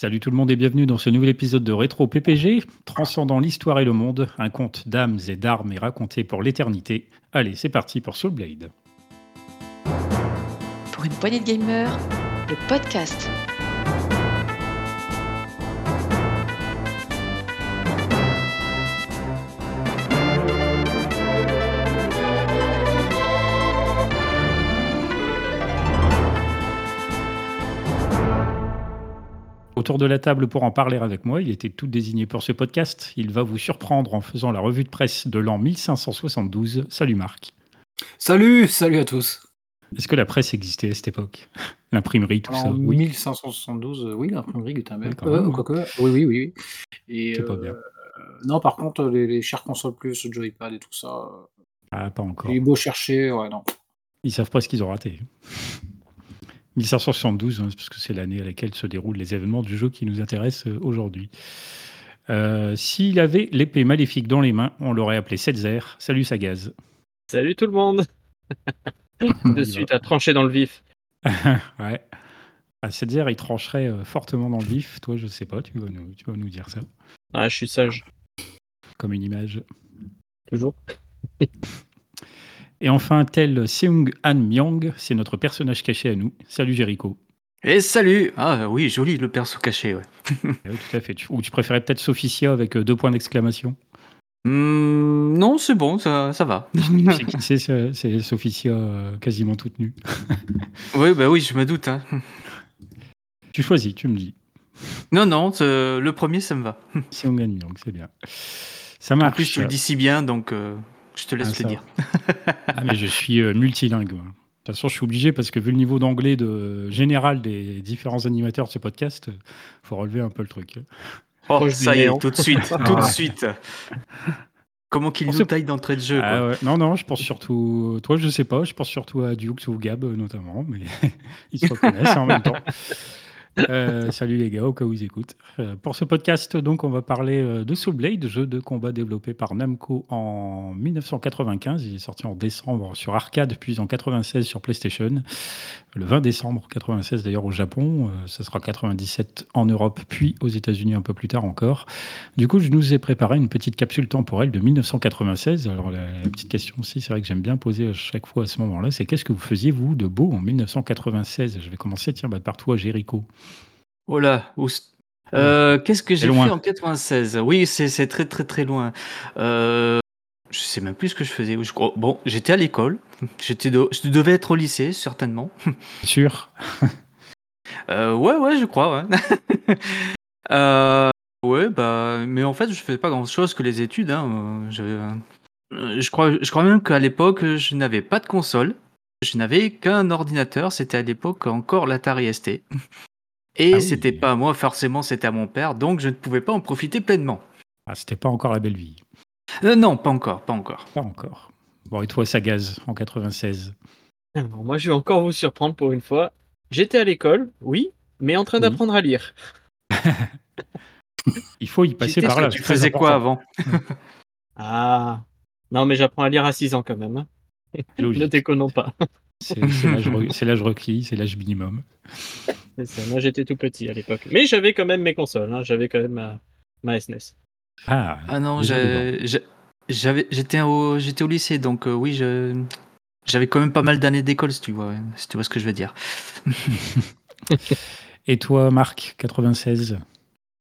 Salut tout le monde et bienvenue dans ce nouvel épisode de Rétro PPG, transcendant l'histoire et le monde, un conte d'âmes et d'armes et raconté pour l'éternité. Allez, c'est parti pour Soulblade. Pour une poignée de gamers, le podcast. Autour de la table pour en parler avec moi, il était tout désigné pour ce podcast. Il va vous surprendre en faisant la revue de presse de l'an 1572. Salut Marc. Salut, salut à tous. Est-ce que la presse existait à cette époque? L'imprimerie, tout En ça Oui. 1572, euh, oui, l'imprimerie Gutenberg. Oui, Euh, quoique, oui, oui, oui. Et, C'est pas bien. euh, non, par contre, les, les chères consoles plus, joypad et tout ça, euh, Ah, pas encore. j'ai beau chercher, ouais, non. Ils savent pas ce qu'ils ont raté. 1572, hein, parce que c'est l'année à laquelle se déroulent les événements du jeu qui nous intéressent euh, aujourd'hui. Euh, S'il avait l'épée maléfique dans les mains, on l'aurait appelé Setzer. Salut Sagaz. Salut tout le monde On De suite à trancher dans le vif. ouais. Ah, Setzer, il trancherait euh, fortement dans le vif. Toi, je sais pas, tu vas nous, tu vas nous dire ça, Ah, je suis sage, comme une image. toujours. Et enfin, tel Seung Han Myong, c'est notre personnage caché à nous. Salut Jericho. Et salut Ah oui, joli le perso caché, ouais. Oui, tout à fait. Ou tu préférais peut-être Sophicia avec euh, deux points d'exclamation? Hmm, non, c'est bon, ça, ça va. C'est Sophicia euh, quasiment toute nue. oui, bah oui, je me doute. hein. Tu choisis, tu me dis. Non, non, le premier, ça me va. Seung Han Myong, c'est bien. Ça En marche. plus, tu le dis si bien, donc euh, je te laisse Ah, le dire. Ah, mais je suis euh, multilingue. moi. De toute façon, je suis obligé parce que vu le niveau d'anglais de général des différents animateurs de ce podcast, euh, faut relever un peu le truc. Oh, ça y est, tout de suite, tout de Ah. suite. Comment qu'il nous taille d'entrée de jeu, Ah quoi. ouais. Non, non, je pense surtout. Toi, je sais pas, je pense surtout à Dukes ou Gab notamment, mais ils se reconnaissent en même temps. Euh, salut les gars, au cas où ils écoutent. Euh, pour ce podcast, donc, on va parler euh, de Soul Blade, jeu de combat développé par Namco en 1995. Il est sorti en décembre sur arcade, puis en 96 sur PlayStation. Le 20 décembre 96 d'ailleurs au Japon. Euh, ce sera 97 en Europe, puis aux États-Unis un peu plus tard encore. Du coup, je nous ai préparé une petite capsule temporelle de 1996. Alors, la, la petite question aussi, c'est vrai que j'aime bien poser à chaque fois à ce moment-là, c'est qu'est-ce que vous faisiez, vous, de beau en 1996 Je vais commencer, tiens, bah, par toi, Jericho. Oh là, euh, qu'est-ce que j'ai fait en 96 Oui, c'est très très très loin. Euh, je sais même plus ce que je faisais. Bon, j'étais à l'école. De- je devais être au lycée, certainement. Sûr Euh, ouais, ouais, je crois, ouais. Euh, ouais, bah, mais en fait, je faisais pas grand chose que les études. Hein. euh, Je, je, crois, je crois même qu'à l'époque, je n'avais pas de console. Je n'avais qu'un ordinateur. C'était à l'époque encore l'Atari ST. Et Ah oui. c'était pas à moi, forcément, c'était à mon père. Donc, je ne pouvais pas en profiter pleinement. ah, C'était pas encore la belle vie. Euh, non, pas encore, pas encore. Pas encore. Bon, et toi, Sagaz, en 96 Alors, moi, je vais encore vous surprendre pour une fois. J'étais à l'école, oui, mais en train Oui. d'apprendre à lire. Il faut y passer par là. Tu faisais quoi avant? Ah Non, mais j'apprends à lire à 6 ans quand même. hein. Ne déconnons pas. C'est l'âge re- c'est l'âge requis, c'est l'âge minimum. Ça, moi, j'étais tout petit à l'époque. Mais j'avais quand même mes consoles. hein. J'avais quand même ma, ma E SNES. Ah, Ah non, j'ai- j'avais, j'étais au, j'étais au lycée, donc euh, oui, je, j'avais quand même pas mal d'années d'école, si tu vois, si tu vois ce que je veux dire. Et toi, Marc, 96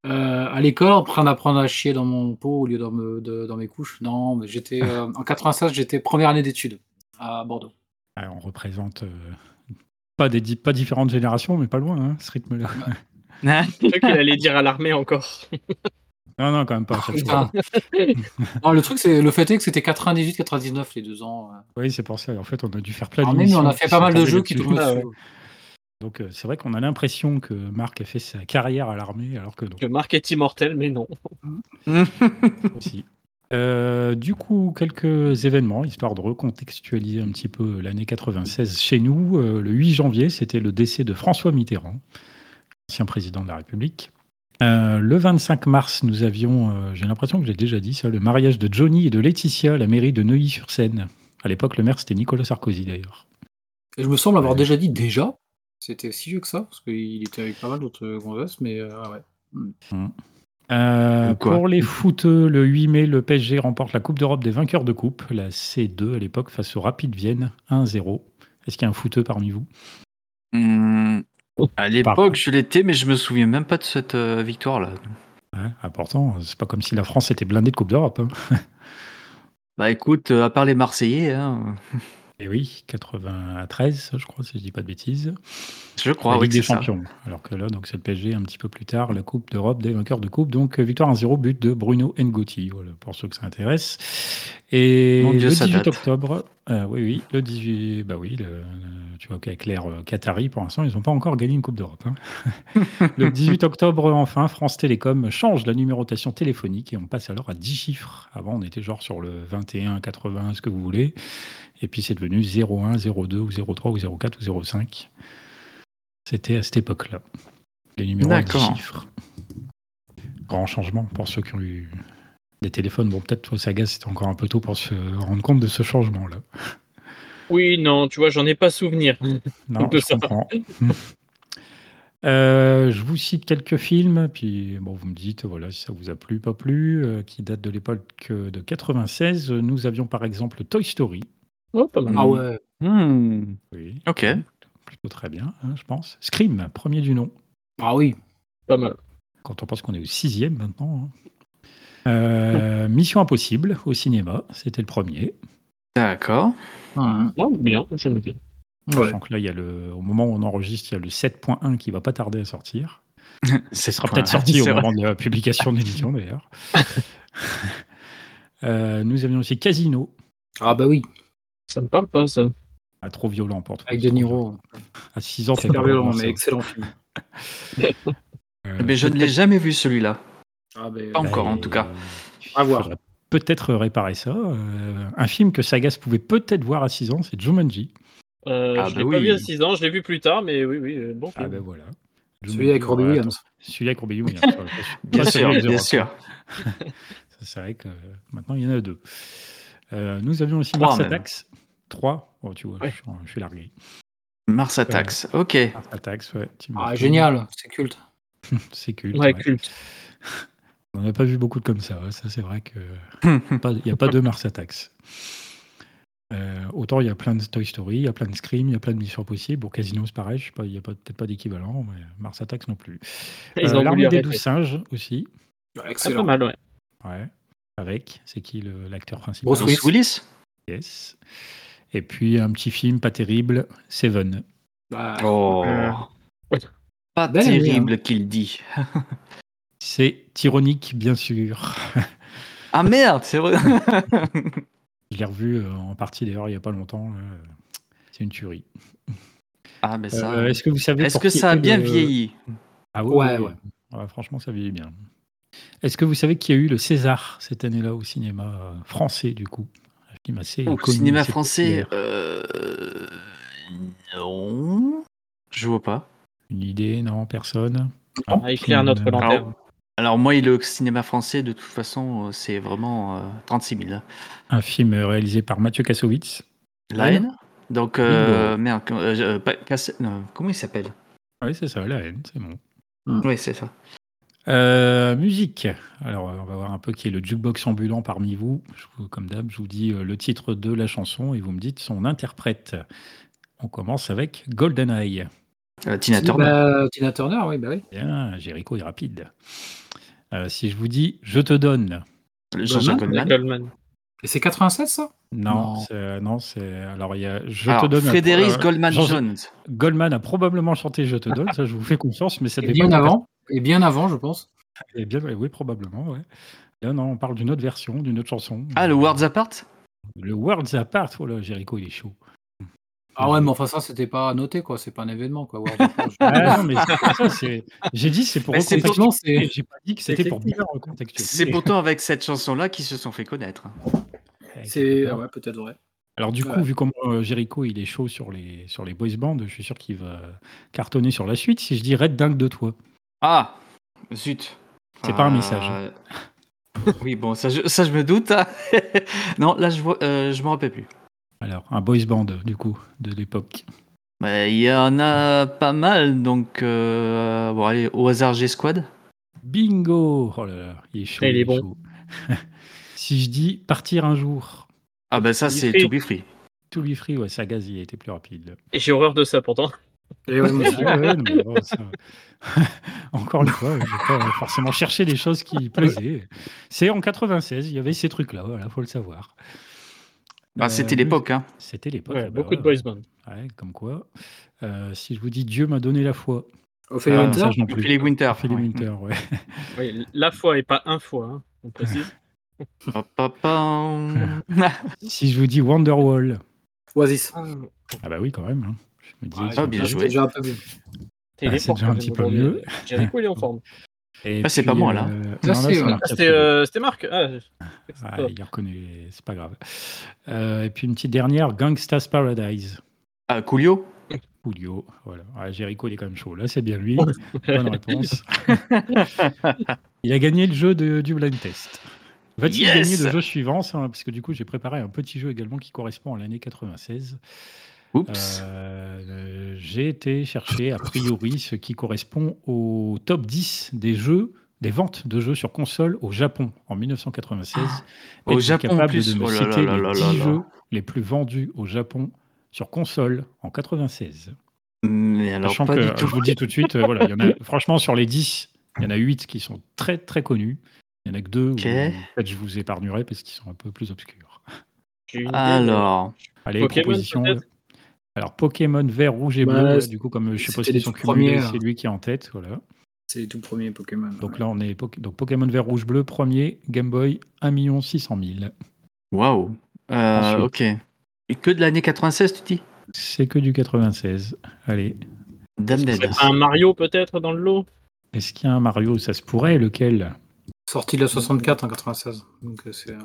Euh, à l'école, en train d'apprendre à chier dans mon pot au lieu dans, me- de- dans mes couches. Non, mais j'étais euh, en 96, j'étais première année d'études à Bordeaux. Ah, On représente euh, pas, des, pas différentes générations, mais pas loin, hein, ce rythme-là. Je crois qu'il allait dire à l'armée encore. Non, non, quand même pas. non, le truc, c'est le fait est que c'était 98-99 les deux ans. Oui, c'est pour ça. En fait, on a dû faire plein même, d'émissions on a fait pas mal de jeux qui Ah dessus. Donc, euh, c'est vrai qu'on a l'impression que Marc a fait sa carrière à l'armée, alors que non. Que Marc est immortel, mais non. aussi. Euh, du coup, quelques événements, histoire de recontextualiser un petit peu l'année 96 chez nous. Euh, le 8 janvier, c'était le décès de François Mitterrand, ancien président de la République. Euh, le 25 mars, nous avions, euh, j'ai l'impression que j'ai déjà dit ça, le mariage de Johnny et de Laetitia à la mairie de Neuilly-sur-Seine. À l'époque, le maire, c'était Nicolas Sarkozy d'ailleurs. Et je me semble avoir déjà dit déjà. C'était si vieux que ça, parce qu'il était avec pas mal d'autres gonzesses, mais euh, ah ouais. Euh, Quoi pour les footeux, le 8 mai, le PSG remporte la Coupe d'Europe des vainqueurs de coupe, la C2 à l'époque, face au Rapid Vienne, 1-0. Est-ce qu'il y a un footeux parmi vous? Hmm, à l'époque, je l'étais, mais je me souviens même pas de cette euh, victoire-là. Ouais, Important, c'est pas comme si la France était blindée de Coupe d'Europe. hein. Bah écoute, euh, à part les Marseillais, hein, Et oui, 93, je crois, si je dis pas de bêtises. je crois, la oui, Ligue des ça. Champions. Alors que là, donc c'est le PSG un petit peu plus tard, la Coupe d'Europe des vainqueurs de coupe. Donc victoire 1-0, but de Bruno Ngoti, voilà, pour ceux que ça intéresse. Et Mon Dieu, le ça 18 date. octobre, euh, oui, oui, le 18, bah oui, le- le- tu vois qu'avec l'ère euh, Qatari, pour l'instant, ils n'ont pas encore gagné une Coupe d'Europe. hein. le 18 octobre, enfin, France Télécom change la numérotation téléphonique et on passe alors à 10 chiffres. Avant, on était genre sur le 21, 80, ce que vous voulez. Et puis c'est devenu 01, 02 ou 03 ou 04 ou 05. C'était à cette époque-là. Les numéros 10 D'accord. chiffres. Grand changement pour ceux qui ont eu des téléphones. Bon, peut-être toi, Saga, c'était encore un peu tôt pour se rendre compte de ce changement-là. Oui, non, tu vois, j'en ai pas souvenir. Non, peu je ça. comprends. Euh, je vous cite quelques films, puis bon, vous me dites voilà si ça vous a plu, pas plu, euh, qui datent de l'époque euh, de 96. Nous avions par exemple Toy Story. Oh, pas mal. Ah ouais. Hmm, Oui, Ok. plutôt très bien, hein, je pense. Scream, premier du nom. Ah oui. Pas mal. Quand on pense qu'on est au sixième maintenant. hein. Euh, Mission Impossible au cinéma, c'était le premier. D'accord. Oh, bien, j'aime bien. Ouais. Sachant que là, il y a le, au moment où on enregistre, il y a le 7.1 qui va pas tarder à sortir. Ce sera peut-être sorti au vrai. moment de la publication de l'émission d'ailleurs. Euh, nous avions aussi Casino, Ah bah oui. Ça me parle pas, ça. Ah, trop violent pour toi. Avec De Niro. À 6 ans, t'as Super pas violent, mais ça. excellent film. Euh, Mais je ne l'ai jamais vu celui-là. Ah bah, Pas encore, en euh, tout cas. À voir. Peut-être réparer ça. Euh, un film que Sagas pouvait peut-être voir à 6 ans, c'est Jumanji. Euh, Ah, je bah l'ai pas oui. vu à 6 ans, je l'ai vu plus tard, mais oui, oui, bon Ah ben voilà. Celui avec Robbie Williams. Celui avec Robbie Williams. Bien Pas sûr, bien sûr. Ça, C'est vrai que maintenant, il y en a deux. Euh, nous avions aussi Mars. Attacks. Trois. Oh, tu vois, Ouais. je, suis- je suis largué. Mars Attacks. Ok. Mars Attacks, ouais. Ah génial, c'est culte. C'est culte. Ouais, ouais. culte. On n'a pas vu beaucoup de comme ça. ouais. Ça, c'est vrai que pas- il n'y a pas de Mars Attacks. Euh, autant il y a plein de Toy Story, il y a plein de Scream, il y a plein de Missions Possibles. Pour Casino, c'est pareil. pas, Il n'y a pas- peut-être pas d'équivalent, mais Mars Attacks non plus. Ils Euh, L'armée des douze singes aussi. Ah, pas Excellent. mal, ouais. Ouais. Avec, c'est qui le- l'acteur principal Bruce Bruce Willis Yes. Et puis un petit film pas terrible, Seven. Bah, Oh. Euh. Pas terrible qu'il dit. C'est ironique, bien sûr. Ah merde, c'est vrai. Je l'ai revu euh, en partie d'ailleurs il n'y a pas longtemps. là. C'est une tuerie. ah mais ça. Euh, Est-ce que vous savez Est-ce que ça a bien le- vieilli? Ah Ouais, ouais, ouais. ouais. franchement, ça vieillit bien. Est-ce que vous savez qu'il y a eu le César cette année-là au cinéma euh, français, du coup? Un film assez Au connu, cinéma assez français euh... Non. Je vois pas. Une idée Non, personne? Ah, éclaire notre euh, lanterne. Alors, alors moi, et le cinéma français, de toute façon, euh, c'est vraiment euh, 36 000. Un film réalisé par Mathieu Kassovitz. La haine Donc, euh, merde, pas- Cass- non, comment il s'appelle? Oui, c'est ça, La haine, c'est bon. Oui, c'est ça. Euh, musique. Alors, euh, on va voir un peu qui est le jukebox ambulant parmi vous. Je comme d'hab, je vous dis euh, le titre de la chanson et vous me dites son interprète. On commence avec GoldenEye. Euh, Tina Turner. bah, Tina Turner, oui, bah oui. Bien, Jericho est rapide. Euh, si je vous dis je te donne. Jean-Jacques Goldman. Et c'est 87 ça? Non, Non. c'est- alors il y a je Alors, te donne. Frédéric euh, Goldman Jones. Goldman a probablement chanté Je te donne, ça je vous fais confiance, mais ça bien pas avant. Et bien avant, je pense. Eh bien, oui, probablement, ouais. Là, non, on parle d'une autre version, d'une autre chanson. Ah, le Worlds Apart? Le Worlds Apart, oh là, Jericho, il est chaud. Ah ouais, mais enfin ça, c'était pas noté, quoi. C'est pas un événement, quoi. Ah, non, mais j'ai dit c'est pour recontextualiser, J'ai pas dit que c'était pour bien recontextualiser. C'est pourtant avec cette chanson-là qu'ils se sont fait connaître. C'est ah ouais, peut-être vrai. Alors du coup, vu comment euh, Jericho il est chaud sur les sur les boys bands, je suis sûr qu'il va cartonner sur la suite. Si je dis Red dingue de toi, Ah Zut C'est pas un Ah, message. Oui, bon, ça je, ça, je me doute. hein. non, là, je vois, euh, je me rappelle plus. alors un boys band du coup de l'époque. Bah, Il y en a pas mal, donc euh, bon, allez, au hasard G-Squad. Bingo Oh là là, il est chaud. Il est est bon. chaud. si je dis partir un jour, Ah bah ça c'est. To Be Free. to be free, ouais, Sagaz, il a été plus rapide. Et j'ai horreur de ça pourtant. Et ouais. Ah ouais, non, mais bon, ça- Encore une fois, je vais pas forcément chercher des choses qui plaisaient. C'est en 96, il y avait ces trucs-là, voilà, faut le savoir. Bah, Euh, c'était l'époque, hein. C'était l'époque. Ouais, bah beaucoup de ouais, boys band. ouais, comme quoi. Euh, si je vous dis Dieu m'a donné la foi. Ophélie Ah, Winter plus. Philip Winter. Ophélie ouais. Winter, ouais. Oui, la fois et pas un fois, hein, on précise. Si je vous dis Wonderwall. Oasis. Ah bah oui, quand même. hein. Je me dis, Ouais, Ah, bien joué. déjà un peu. T'es Ah, c'est déjà un petit peu mieux. Jericho, il est en forme. Ah, c'est pas moi, là. euh, euh, a c'était euh, Marc ah, Ah, il a reconnu, c'est pas grave. Euh, et puis une petite dernière, Gangsta's Paradise. Ah, Coolio? Julio, voilà. Ah, Jericho, il est quand même chaud. Là, c'est bien lui. Bonne réponse. il a gagné le jeu de- du blind test. Va-t-il Yes gagner le jeu suivant ça, Parce que du coup, j'ai préparé un petit jeu également qui correspond à l'année 96. Oups. Euh, j'ai été chercher a priori ce qui correspond au top 10 des jeux, des ventes de jeux sur console au Japon en 1996. au Êtes-vous Japon capable plus de me Oh là citer là les là 10 là là. jeux les plus vendus au Japon sur console en 96 Mais alors, Sachant pas que, du euh, je tout. vous le dis tout de suite, euh, voilà, il y en a, franchement, sur les 10, il y en a 8 qui sont très très connus. Il y en a que deux où Ok. peut-être je vous épargnerai parce qu'ils sont un peu plus obscurs. Alors, Allez, Pokémon, proposition. Alors, Pokémon vert, rouge et Bah, bleu, c'est- du coup, comme je sais pas les sont cumulés, premiers, c'est hein. lui qui est en tête. Voilà. C'est les tout premiers Pokémon. Donc ouais. là, on est donc Pokémon vert, rouge, bleu, premier, Game Boy, 1 600 000. waouh. Euh, ok. Et que de l'année 96, tu dis? C'est que du 96. Allez, Dame un Mario peut-être dans le lot? Est-ce qu'il y a un Mario? Ça se pourrait, lequel? Sorti de la 64 en 96. Donc euh, c'est euh,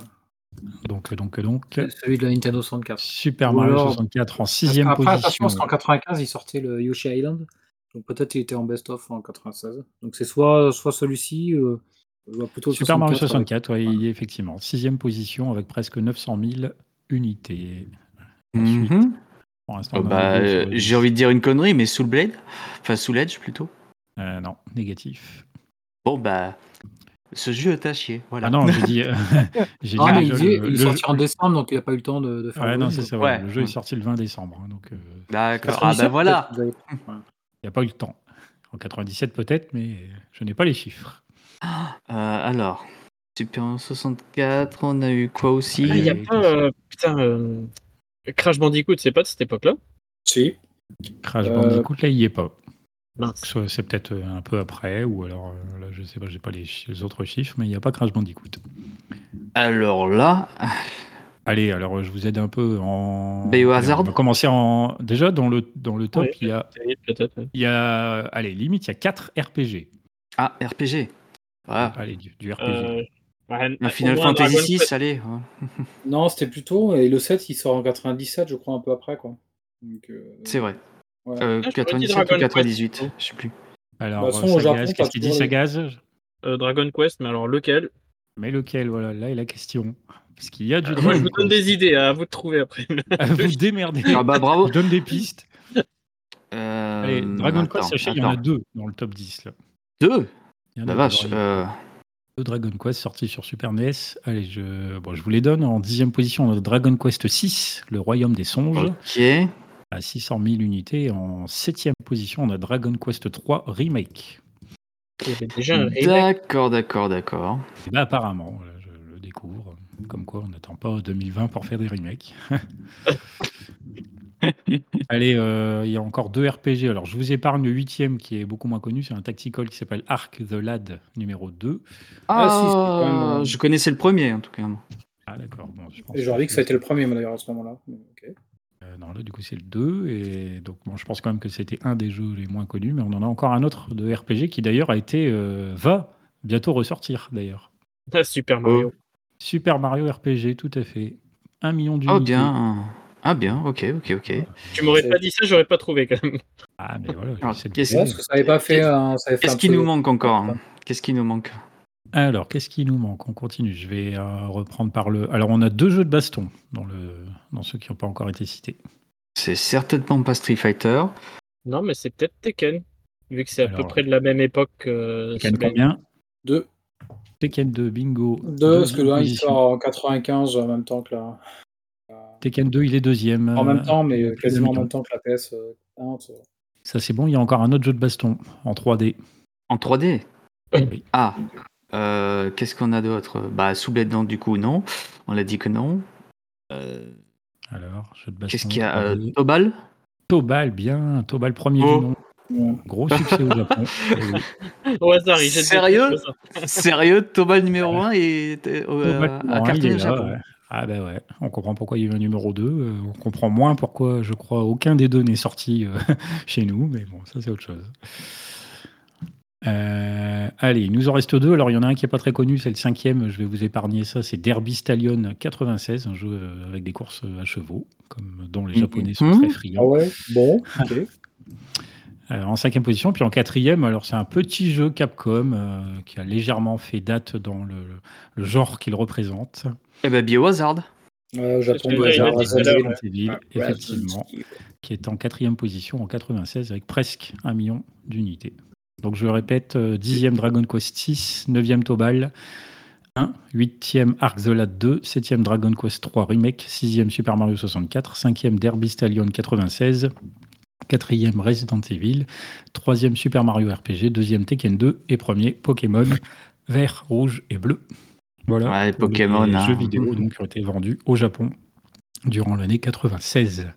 Donc, donc, donc, c'est celui de la Nintendo 64. Super Mario alors- 64 en sixième Après, position. attention, parce qu'en 95, il sortait le Yoshi Island. Donc peut-être il était en best-of en 96. Donc c'est soit, soit celui-ci, euh, euh, plutôt le Super Mario 64, 64, ouais, il est effectivement sixième position avec presque 900 000 unités. Ensuite, Mhm. Pour l'instant, Oh, bah, euh, j'ai envie de dire une connerie, mais Soul Blade Enfin, Soul Edge plutôt? Euh, non, négatif. Bon, bah, ce jeu est à chier. Voilà. Ah non, j'ai dit. euh, j'ai Ah, dit mais le il, jeu- est le- sorti en décembre, donc il n'a pas eu le temps de, de faire Ouais, non, jeu. c'est ça. Ouais. Le jeu est sorti le 20 décembre, hein, donc euh, D'accord. Ah, 97, bah voilà. il n'y a pas eu le temps. En 97 peut-être, mais je n'ai pas les chiffres. Euh, alors, Super 64, on a eu quoi aussi? Ah, il y a pas. euh, putain, euh, Crash Bandicoot, c'est pas de cette époque-là? Si. Crash Euh, Bandicoot, là, il n'y est pas. Mince. C'est peut-être euh, un peu après, ou alors, euh, là, je sais pas, j'ai pas les, autres chiffres, mais il n'y a pas Crash Bandicoot. Alors là, Allez, alors je vous aide un peu en. Mais au Allez, hasard On va commencer en. Déjà, dans le, dans le top, il, y a, il y a. Allez, limite, il y a 4 RPG. ah, RPG. Voilà. Allez, du, du RPG. Euh, Un Final moins Fantasy Dragon 6, Quest. allez. Non, c'était plutôt. Et le 7, il sort en 97, je crois, un peu après. quoi. Euh, C'est vrai. Ouais. Euh, Ah, 97 ou Dragon Quest, 98, plutôt. je sais plus. alors, Sagaz, Japon, qu'est-ce qu'il dit, Sagaz Euh, Dragon Quest, mais alors lequel? Mais lequel Voilà, là est la question. Parce qu'il y a du Euh, Moi, je vous donne Quest. des idées, à vous de trouver après. À vous démerder. Ah bah bravo. Je donne des pistes. Euh, Allez, Dragon attends, Quest, sachez, il y en a deux dans le top 10. Là. Deux? Il y en a La deux, vache. euh, deux Dragon Quest sortis sur Super NES. Allez, je, bon, je vous les donne. En dixième position, on a Dragon Quest 6, Le Royaume des Songes, Ok. À 600 000 unités. En septième position, on a Dragon Quest 3 Remake. Il y avait déjà un remake. D'accord, d'accord, d'accord. Et ben, apparemment, je le découvre. Comme quoi, on n'attend pas 2020 pour faire des remakes. Allez, euh, il y a encore deux RPG. Alors, je vous épargne le huitième qui est beaucoup moins connu. C'est un tactical qui s'appelle Ark the Lad numéro 2. Ah, si, c'est quand même, euh, Je connaissais le premier en tout cas. Ah, d'accord. Bon, je pense Et j'aurais dit que ça a été le premier, d'ailleurs, à ce moment-là. Mais, ok. Euh, non, là, du coup, c'est le 2. Et donc, bon, je pense quand même que c'était un des jeux les moins connus. Mais on en a encore un autre de RPG qui, d'ailleurs, a été. euh, va bientôt ressortir, d'ailleurs. Ah, Super Mario. Super Mario RPG, tout à fait. Un million d'unités. Oh bien. Ah bien, ok, ok, ok. Tu m'aurais pas dit ça, j'aurais pas trouvé quand même. Ah, mais voilà. Qu'est-ce- que ça n'avait pas fait. avait Qu'est-ce qui nous manque encore hein? Qu'est-ce qui nous manque? Alors, qu'est-ce qui nous manque? On continue. Je vais euh, reprendre par le. Alors, on a deux jeux de baston dans, le... dans ceux qui n'ont pas encore été cités. C'est certainement pas Street Fighter. Non, mais c'est peut-être Tekken. Vu que c'est à peu Alors, près de la même époque que. Tekken Smash. combien? Deux. Tekken 2, bingo. Deux, parce que le 1 il sort en 95 en même temps que la. Tekken 2, il est deuxième. En euh, même temps, mais quasiment en même temps que la PS. euh, 1, tu vois. Ça, c'est bon. Il y a encore un autre jeu de baston en 3D. En 3D Oui. Ah, euh, qu'est-ce qu'on a d'autre? Bah, sous Blade, du coup, non. On l'a dit que non. Euh, Alors, de baston. qu'est-ce qu'il y a? Euh, 3D. Tobal? Tobal, bien. Tobal, premier Oh. du nom. Ouais. Gros succès au Japon. Eh. Au hasard, il Sérieux. Sérieux, Tobal numéro 1 et euh, Tobal, à est au Japon. ouais. Ah ben ouais, on comprend pourquoi il y a eu un numéro 2. euh, on comprend moins pourquoi, je crois, aucun des deux n'est sorti euh, chez nous, mais bon, ça c'est autre chose. Euh, allez, il nous en reste deux. Alors il y en a un qui est pas très connu, c'est le cinquième, je vais vous épargner ça, c'est Derby Stallion 96, un jeu euh, avec des courses à chevaux, comme dont les Mhm. Japonais sont très Ah friands. ouais, bon, ok. Euh, en cinquième position, puis en quatrième, alors c'est un petit jeu Capcom euh, qui a légèrement fait date dans le, le genre qu'il représente. Eh ben, Biohazard. Euh, Japon, ouais, Ah, effectivement, qui est en quatrième position en 96 avec presque un million d'unités. Donc je le répète, euh, dixième Dragon Quest 6, neuvième Tobal 1, huitième Ark the Lad 2, septième Dragon Quest 3 Remake, sixième Super Mario 64, cinquième Derby Stallion 96, quatrième Resident Evil, troisième Super Mario RPG, deuxième Tekken 2 et premier Pokémon vert, rouge et bleu. Voilà. Ouais, pour Pokémon, Les hein. jeux vidéo donc, qui ont été vendus au Japon durant l'année 96.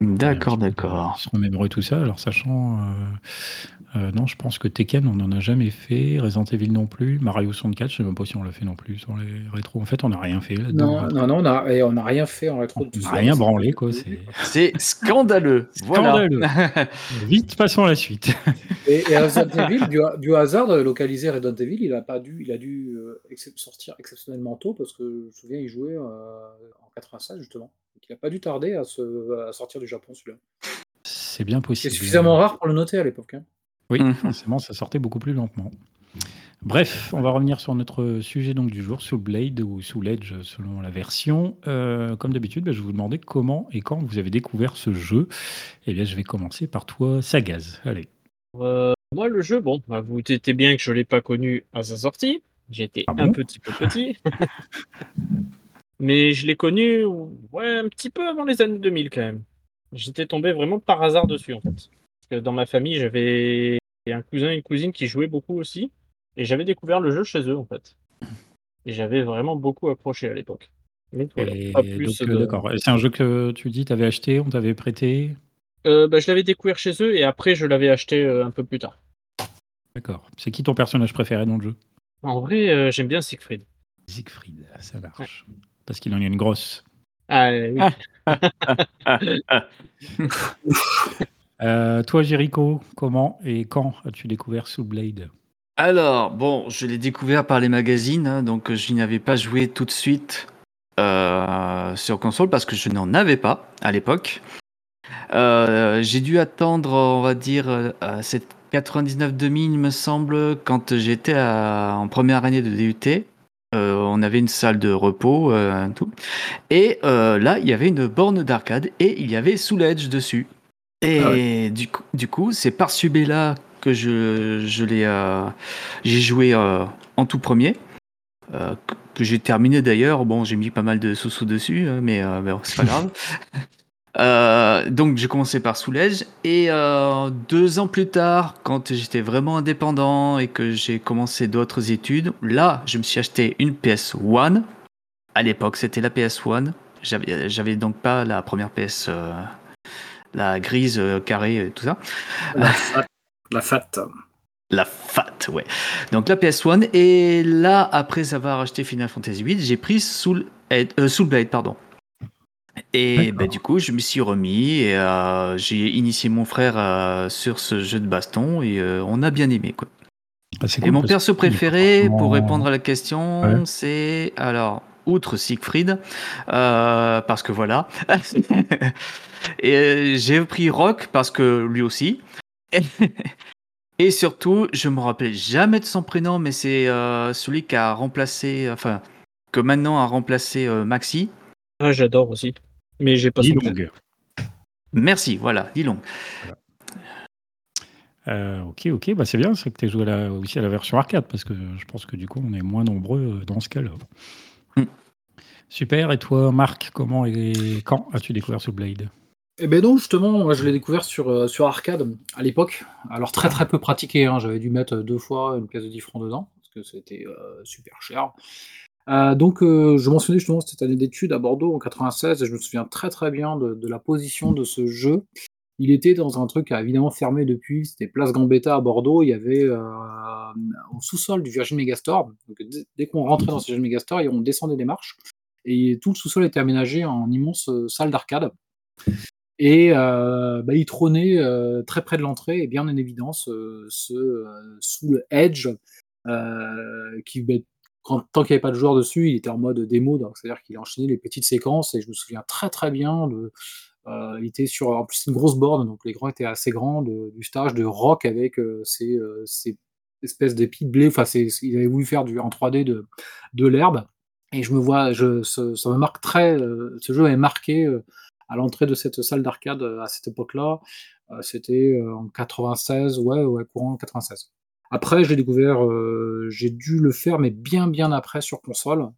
D'accord, Euh, d'accord. Se remémorer tout ça, alors sachant. euh, euh, non, je pense que Tekken, on n'en a jamais fait. Resident Evil non plus. Mario 64, je sais même pas si on l'a fait non plus sur les rétros. En fait, on n'a rien fait là-dedans. Non, non, non, on a, et on n'a rien fait en rétro de tout on n'a ça. rien C'est- branlé, quoi. C'est C'est scandaleux. Scandaleux. Vite, passons à la suite. Et, et Resident Evil, du, du hasard, euh, localisé Resident Evil, il a pas dû, il a dû euh, excep- sortir exceptionnellement tôt parce que je me souviens, il jouait euh, en 96 justement. Donc, il n'a pas dû tarder à, se, à sortir du Japon celui-là. C'est bien C'est possible. suffisamment rare pour le noter à l'époque. hein. Oui, Mhm. forcément, ça sortait beaucoup plus lentement. Bref, on va revenir sur notre sujet donc du jour, Soul Blade ou Soul Edge selon la version. Euh, comme d'habitude, bah, je vais vous demander comment et quand vous avez découvert ce jeu. Eh bien, je vais commencer par toi, Sagaz. Allez. Euh, moi, le jeu, bon, bah, vous doutez bien que je l'ai pas connu à sa sortie. J'étais Ah un bon? petit peu petit. Mais je l'ai connu ouais, un petit peu avant les années 2000 quand même. J'étais tombé vraiment par hasard dessus en fait. Que dans ma famille, j'avais un cousin et une cousine qui jouaient beaucoup aussi. Et j'avais découvert le jeu chez eux en fait. Et j'avais vraiment beaucoup accroché à l'époque. Euh, de- d'accord. C'est un jeu que tu dis, tu avais acheté, on t'avait prêté. Euh, bah, je l'avais découvert chez eux et après je l'avais acheté euh, un peu plus tard. D'accord. C'est qui ton personnage préféré dans le jeu? En vrai, euh, j'aime bien Siegfried. Siegfried, ça marche. Parce qu'il en a une grosse. Ah, oui. Euh, toi, Jericho, comment et quand as-tu découvert Soul Blade? Alors, bon, je l'ai découvert par les magazines, hein, donc je n'y avais pas joué tout de suite euh, sur console parce que je n'en avais pas à l'époque. Euh, J'ai dû attendre, on va dire, cette 99-2000, il me semble, quand j'étais en première année de DUT. On avait une salle de repos, tout. Et là, il y avait une borne d'arcade et il y avait Soul Edge dessus. Et du coup, du coup, c'est par ce biais-là que je, je l'ai, euh, j'ai joué euh, en tout premier, euh, que- j'ai terminé d'ailleurs. Bon, j'ai mis pas mal de sous-sous dessus, hein, mais, c'est pas grave. Donc j'ai commencé par Soul Edge et deux ans plus tard, quand j'étais vraiment indépendant et que j'ai commencé d'autres études, là je me suis acheté une PS1. À l'époque c'était la PS1. J'avais, j'avais donc pas la première PS, la grise euh, carrée et tout ça. La fat. La fat. La FAT, ouais. Donc la PS1. Et là, après avoir acheté Final Fantasy VIII, j'ai pris Soul, Ed- euh, Soul Blade, pardon. Et bah, du coup, je me suis remis et euh, j'ai initié mon frère euh, sur ce jeu de baston et euh, on a bien aimé. Quoi. Ah, c'est Et cool mon perso préféré, pour répondre à la question, Ouais. c'est alors outre Siegfried, euh, parce que voilà. et euh, j'ai pris Rock parce que lui aussi. Et surtout, je me rappelais jamais de son prénom, mais c'est euh, celui qui a remplacé, enfin, que maintenant a remplacé euh, Maxi. Ah, j'adore aussi. Mais j'ai pas son Lilong. Merci, voilà, dis donc. Euh, ok, ok, bah c'est bien, c'est que tu as joué à la- aussi à la version arcade, parce que je pense que du coup, on est moins nombreux dans ce cas-là. Mm. Super, et toi, Marc, comment et quand as-tu découvert ce Blade Eh ben non, justement, moi je l'ai découvert sur, euh, sur arcade à l'époque. Alors très très peu pratiqué, hein. j'avais dû mettre deux fois une pièce de 10 francs dedans, parce que c'était euh, super cher. Euh, donc je mentionnais justement cette année d'études à Bordeaux en 96, et je me souviens très très bien de, la position de ce jeu. Il était dans un truc a évidemment fermé depuis, c'était Place Gambetta à Bordeaux, il y avait au sous-sol du Virgin Megastore, donc dès, dès qu'on rentrait dans ce Virgin Megastore, on descendait des marches, et tout le sous-sol était aménagé en immense salle d'arcade. Et euh, bah, il trônait euh, très près de l'entrée et bien en évidence euh, ce euh, Soul Edge qui, bah, tant qu'il n'y avait pas de joueur dessus, il était en mode démo, donc c'est-à-dire qu'il enchaînait les petites séquences et je me souviens très très bien de. il était sur, en plus une grosse borne, donc l'écran était assez grand, de- du stage de rock avec ces, ces espèces d'épis de blé, enfin c'est, il avait voulu faire du, en 3D de, de l'herbe. Et je me vois, je, ça me marque très, ce jeu est marqué à l'entrée de cette salle d'arcade euh, à cette époque-là. Euh, C'était euh, en 96, ouais, ouais, courant 96. Après, j'ai découvert, j'ai dû le faire, mais bien, bien après sur console.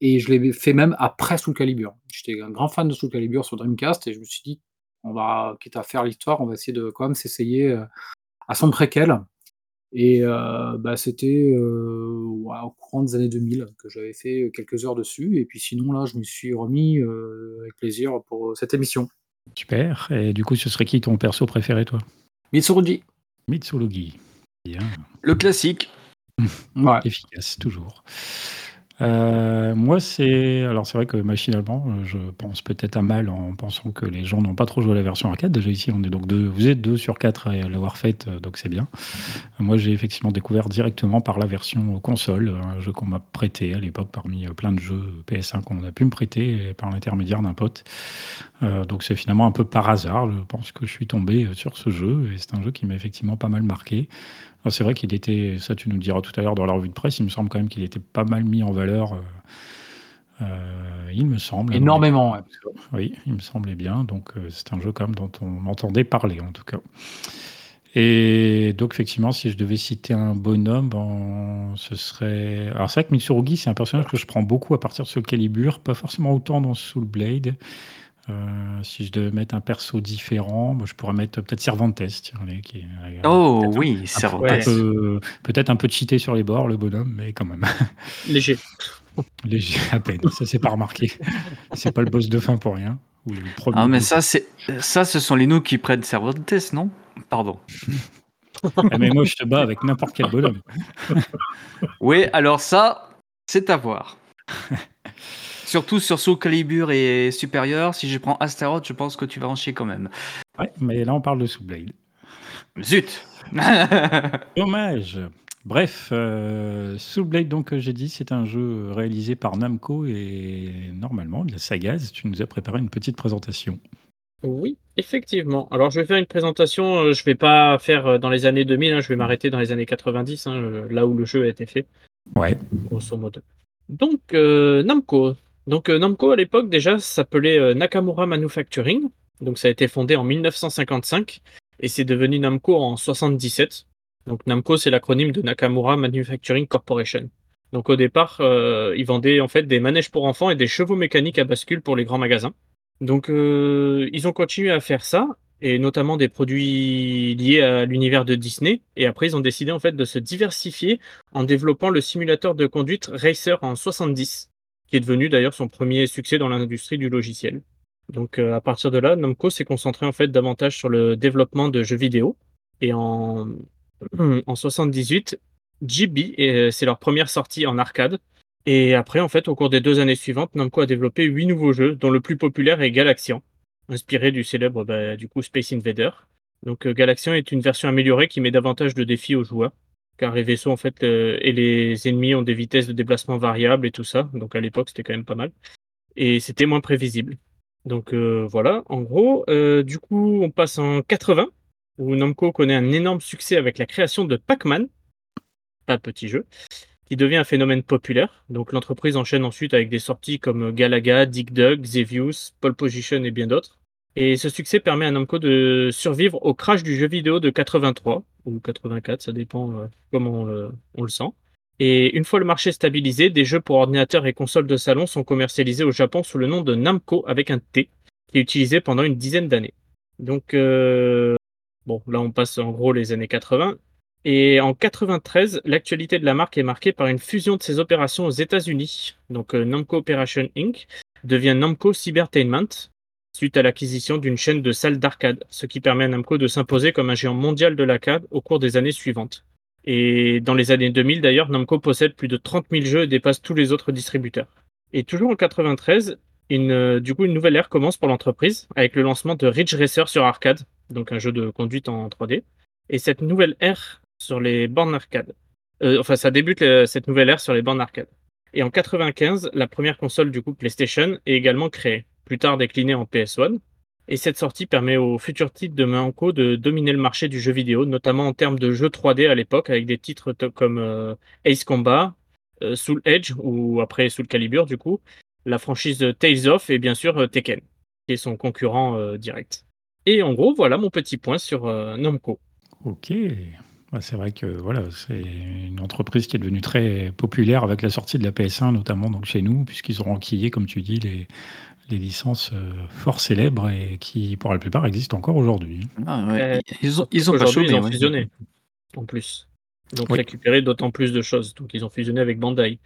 Et je l'ai fait même après Soul Calibur. J'étais un grand fan de Soul Calibur sur Dreamcast et je me suis dit, on va, quitte à faire l'histoire, on va essayer de quand même s'essayer à son préquel. Et euh, bah, c'était euh, au courant des années 2000 que j'avais fait quelques heures dessus. Et puis sinon, là, je me suis remis euh, avec plaisir pour cette émission. Super, et du coup, ce serait qui ton perso préféré, toi? Mitsurugi. Mitsurugi. Bien, Le classique. Ouais. efficace, toujours. Euh, moi, c'est. Alors, c'est vrai que machinalement, je pense peut-être à mal en pensant que les gens n'ont pas trop joué à la version arcade. Déjà, ici, on est donc deux. Vous êtes deux sur quatre à l'avoir faite, euh, donc c'est bien. Moi, j'ai effectivement découvert directement par la version console, un jeu qu'on m'a prêté à l'époque parmi euh, plein de jeux PS1 qu'on a pu me prêter par l'intermédiaire d'un pote. Donc, c'est finalement un peu par hasard. Je pense que je suis tombé sur ce jeu et c'est un jeu qui m'a effectivement pas mal marqué. Alors, C'est vrai qu'il était, ça tu nous le diras tout à l'heure dans la revue de presse, il me semble quand même qu'il était pas mal mis en valeur. euh, euh, il me semble. Énormément, ouais. Oui, il me semblait bien. Donc, euh, c'est un jeu quand même dont on entendait parler, en tout cas. Et donc, effectivement, si je devais citer un bonhomme, ben, ce serait. Alors, c'est vrai que Mitsurugi, c'est un personnage que je prends beaucoup à partir de Soul Calibur, pas forcément autant dans Soul Blade. Euh, si je devais mettre un perso différent, moi, je pourrais mettre peut-être Cervantes. tiens, allez, qui est, Oh peut-être un- oui, un, Cervantes. un peu, peut-être un peu cheaté sur les bords, le bonhomme, mais quand même. Léger. Léger à peine, ça c'est pas remarqué. C'est pas le boss de fin pour rien. Ou le premier Ah mais ça c'est ça ce sont les nous qui prennent Cervantes, non? Pardon. Ah, mais moi je te bats avec n'importe quel bonhomme. Oui, alors ça, c'est à voir. Surtout sur Soul Calibur et supérieur, si je prends Astaroth, je pense que tu vas en chier quand même. Ouais, mais là on parle de Soul Blade. Zut Dommage. Bref, euh, Soul Blade, donc euh, j'ai dit, c'est un jeu réalisé par Namco et normalement de la Sagaz. Tu nous as préparé une petite présentation. Oui, effectivement. Alors, je vais faire une présentation. euh, je vais pas faire euh, dans les années 2000. hein, je vais m'arrêter dans les années 90, hein, là où le jeu a été fait, Ouais. grosso modo. Donc, euh, Namco. Donc, euh, Namco, à l'époque, déjà, s'appelait euh, Nakamura Manufacturing. Donc, ça a été fondé en 1955 et c'est devenu Namco en 77. Donc, Namco, c'est l'acronyme de Nakamura Manufacturing Corporation. Donc, au départ, euh, ils vendaient en fait des manèges pour enfants et des chevaux mécaniques à bascule pour les grands magasins. Donc, ils ont continué à faire ça, et notamment des produits liés à l'univers de Disney. Et après, ils ont décidé en fait de se diversifier en développant le simulateur de conduite Racer en 70, qui est devenu d'ailleurs son premier succès dans l'industrie du logiciel. Donc, euh, à partir de là, Namco s'est concentré en fait davantage sur le développement de jeux vidéo. Et en, en 78, GB, euh, c'est leur première sortie en arcade. Et après, en fait, au cours des deux années suivantes, Namco a développé huit nouveaux jeux, dont le plus populaire est Galaxian, inspiré du célèbre bah, du coup Space Invader. Donc euh, Galaxian est une version améliorée qui met davantage de défis aux joueurs, car les vaisseaux en fait euh, et les ennemis ont des vitesses de déplacement variables et tout ça. Donc à l'époque, c'était quand même pas mal. Et c'était moins prévisible. Donc euh, voilà, en gros, euh, du coup, on passe en 80, où Namco connaît un énorme succès avec la création de Pac-Man, pas petit jeu, qui devient un phénomène populaire. Donc l'entreprise enchaîne ensuite avec des sorties comme Galaga, Dig Dug, Xevious, Pole Position et bien d'autres. Et ce succès permet à Namco de survivre au crash du jeu vidéo de 83 ou 84, ça dépend euh, comment on le, on le sent. Et une fois le marché stabilisé, des jeux pour ordinateurs et consoles de salon sont commercialisés au Japon sous le nom de Namco avec un T, qui est utilisé pendant une dizaine d'années. Donc, euh, bon, là on passe en gros les années 80. Et en 93, l'actualité de la marque est marquée par une fusion de ses opérations aux États-Unis. Donc euh, Namco Operation Inc. devient Namco Cybertainment suite à l'acquisition d'une chaîne de salles d'arcade, ce qui permet à Namco de s'imposer comme un géant mondial de l'arcade au cours des années suivantes. Et dans les années 2000 d'ailleurs, Namco possède plus de 30 000 jeux et dépasse tous les autres distributeurs. Et toujours en 93, une, euh, du coup, une nouvelle ère commence pour l'entreprise avec le lancement de Ridge Racer sur arcade, donc un jeu de conduite en 3D. Et cette nouvelle ère sur les bornes arcade. Euh, enfin, ça débute le- cette nouvelle ère sur les bornes arcade. Et en 95, la première console du coup PlayStation est également créée, plus tard déclinée en PS1. Et cette sortie permet aux futurs titres de Namco de dominer le marché du jeu vidéo, notamment en termes de jeux 3D à l'époque, avec des titres comme euh, Ace Combat, euh, Soul Edge, ou après Soul Calibur du coup, la franchise Tales of et bien sûr euh, Tekken, qui est son concurrent direct. Et en gros, voilà mon petit point sur Namco. Ok. C'est vrai que voilà, c'est une entreprise qui est devenue très populaire avec la sortie de la PS1, notamment donc chez nous, puisqu'ils ont enquillé, comme tu dis, les, les licences euh, fort célèbres et qui, pour la plupart, existent encore aujourd'hui. Ah, ouais. Euh, Ils ont, ils ont pas Aujourd'hui, chômé. ils ont ouais. fusionné, en plus. Donc Oui. récupéré d'autant plus de choses. Donc ils ont fusionné avec Bandai.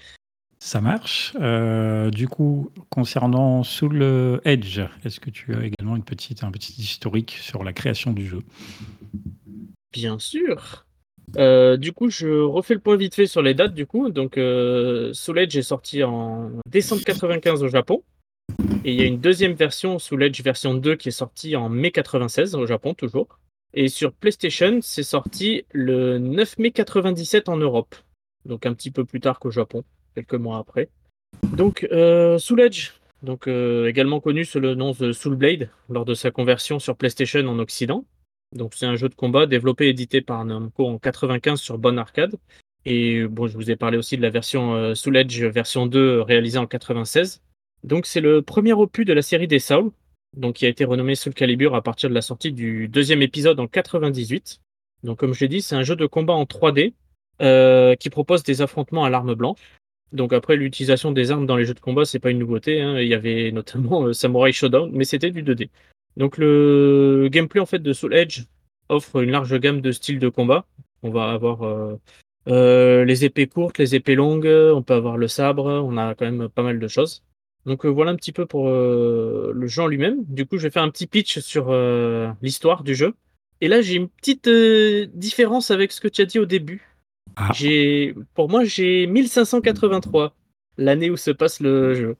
Ça marche. Euh, du coup, concernant Soul Edge, est-ce que tu as également une petite, un petit historique sur la création du jeu? Bien sûr. Euh, du coup, je refais le point vite fait sur les dates. Du coup, donc euh, Soul Edge est sorti en décembre 95 au Japon. Et il y a une deuxième version, Soul Edge version 2, qui est sortie en mai 96 au Japon toujours. Et sur PlayStation, c'est sorti le 9 mai 97 en Europe. Donc un petit peu plus tard qu'au Japon, quelques mois après. Donc euh, Soul Edge, donc euh, également connu sous le nom de Soul Blade lors de sa conversion sur PlayStation en Occident. Donc c'est un jeu de combat développé et édité par Namco en 95 sur Bonne Arcade. Et bon, je vous ai parlé aussi de la version euh, Soul Edge version 2 euh, réalisée en 96. Donc c'est le premier opus de la série des Soul, donc qui a été renommé Soul Calibur à partir de la sortie du deuxième épisode en 98. Donc comme je l'ai dit, c'est un jeu de combat en 3D euh, qui propose des affrontements à l'arme blanche. Donc après l'utilisation des armes dans les jeux de combat, c'est pas une nouveauté. hein. Il y avait notamment euh, Samurai Shodown, mais c'était du 2D. Donc le gameplay en fait de Soul Edge offre une large gamme de styles de combat. On va avoir euh, euh, les épées courtes, les épées longues, on peut avoir le sabre, on a quand même pas mal de choses. Donc euh, voilà un petit peu pour euh, le jeu en lui-même. Du coup, je vais faire un petit pitch sur euh, l'histoire du jeu. Et là, j'ai une petite différence avec ce que tu as dit au début. Ah. J'ai, pour moi, j'ai 1583, l'année où se passe le jeu.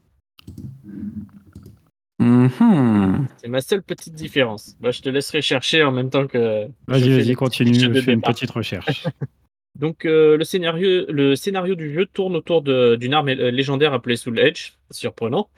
Mhm. C'est ma seule petite différence. Bah, je te laisserai chercher en même temps que. je Vas-y, vas-y, continue, de fais une petite recherche. Donc euh, le, scénario, le scénario du jeu tourne autour d'une arme euh, légendaire appelée Soul Edge, surprenant,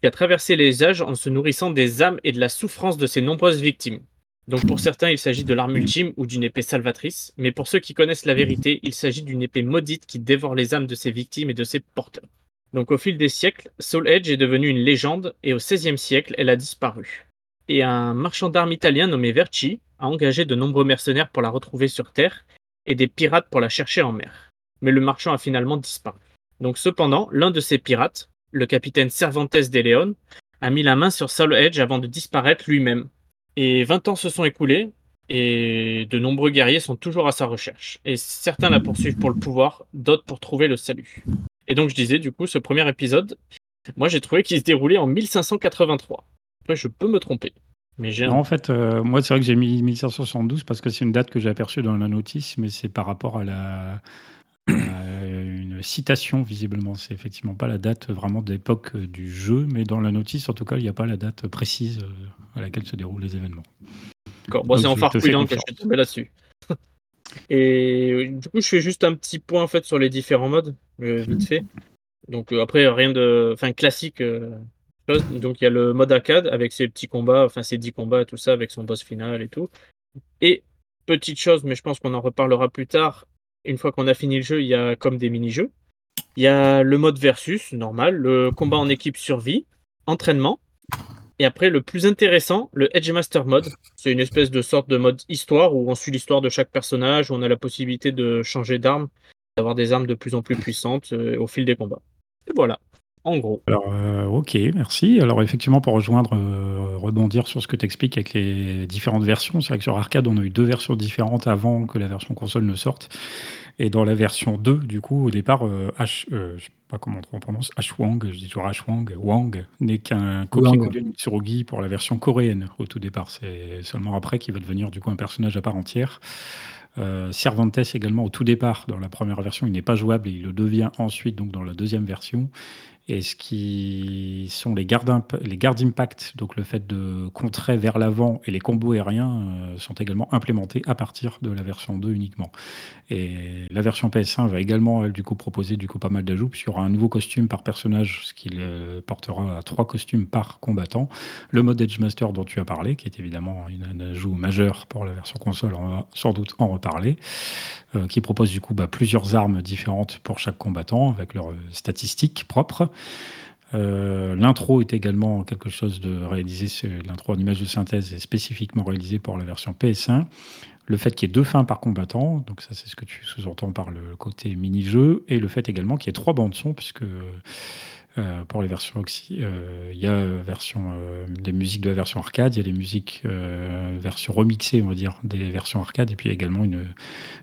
qui a traversé les âges en se nourrissant des âmes et de la souffrance de ses nombreuses victimes. Donc pour certains, il s'agit de l'arme ultime ou d'une épée salvatrice, mais pour ceux qui connaissent la vérité, il s'agit d'une épée maudite qui dévore les âmes de ses victimes et de ses porteurs. Donc au fil des siècles, Soul Edge est devenue une légende et au XVIe siècle, elle a disparu. Et un marchand d'armes italien nommé Verci a engagé de nombreux mercenaires pour la retrouver sur Terre et des pirates pour la chercher en mer. Mais le marchand a finalement disparu. Donc cependant, l'un de ces pirates, le capitaine Cervantes de Leon, a mis la main sur Soul Edge avant de disparaître lui-même. Et 20 ans se sont écoulés, et de nombreux guerriers sont toujours à sa recherche. Et certains la poursuivent pour le pouvoir, d'autres pour trouver le salut. Et donc je disais, du coup, ce premier épisode, moi j'ai trouvé qu'il se déroulait en 1583. Après, je peux me tromper. Mais j'ai un Non, en fait, euh, moi, c'est vrai que j'ai mis 1572 parce que c'est une date que j'ai aperçue dans la notice, mais c'est par rapport à la à une citation, visiblement. C'est effectivement pas la date vraiment d'époque euh, du jeu, mais dans la notice, en tout cas, il n'y a pas la date précise euh, à laquelle se déroulent les événements. D'accord. Bon, Donc, c'est en farfouillant que je suis tombé là-dessus. Et du coup, je fais juste un petit point en fait sur les différents modes, euh, vite fait. Donc euh, après, rien de, enfin classique. euh. Donc il y a le mode arcade avec ses petits combats, enfin ses 10 combats tout ça, avec son boss final et tout. Et petite chose, mais je pense qu'on en reparlera plus tard. Une fois qu'on a fini le jeu, il y a comme des mini-jeux. Il y a le mode versus, normal, le combat en équipe survie, entraînement, Et après, le plus intéressant, le Edgemaster mode. C'est une espèce de sorte de mode histoire où on suit l'histoire de chaque personnage, où on a la possibilité de changer d'arme, d'avoir des armes de plus en plus puissantes euh, au fil des combats. Et voilà, en gros. Alors, euh, ok, merci. Alors, effectivement, pour rejoindre, euh, rebondir sur ce que tu expliques avec les différentes versions, c'est vrai que sur arcade, on a eu deux versions différentes avant que la version console ne sorte. Et dans la version 2, du coup, au départ, euh, H, euh, je sais pas comment on prononce, H-Wang, je dis toujours H-Wang, Wang, n'est qu'un copier-coller de Mitsurugi pour la version coréenne au tout départ. C'est seulement après qu'il va devenir du coup un personnage à part entière. Euh, Cervantes également au tout départ, dans la première version, il n'est pas jouable et il le devient ensuite donc dans la deuxième version. Et ce qui sont les gardes, les gardes impact, donc le fait de contrer vers l'avant et les combos aériens euh, sont également implémentés à partir de la version 2 uniquement. Et la version PS1 va également, elle, du coup, proposer du coup pas mal d'ajouts, puisqu'il y aura un nouveau costume par personnage, ce qui le portera à trois costumes par combattant. Le mode Edge Master dont tu as parlé, qui est évidemment une- un ajout majeur pour la version console, on va sans doute en reparler, euh, qui propose du coup bah, plusieurs armes différentes pour chaque combattant, avec leurs euh, statistiques propres. Euh, l'intro est également quelque chose de réalisé, l'intro en image de synthèse est spécifiquement réalisé pour la version PS1 le fait qu'il y ait deux fins par combattant, donc ça c'est ce que tu sous-entends par le côté mini-jeu, et le fait également qu'il y ait trois bandes son, puisque euh, pour les versions Oxy, euh, il y a version, euh, les musiques de la version arcade, il y a les musiques euh, version remixée, on va dire, des versions arcade, et puis également une,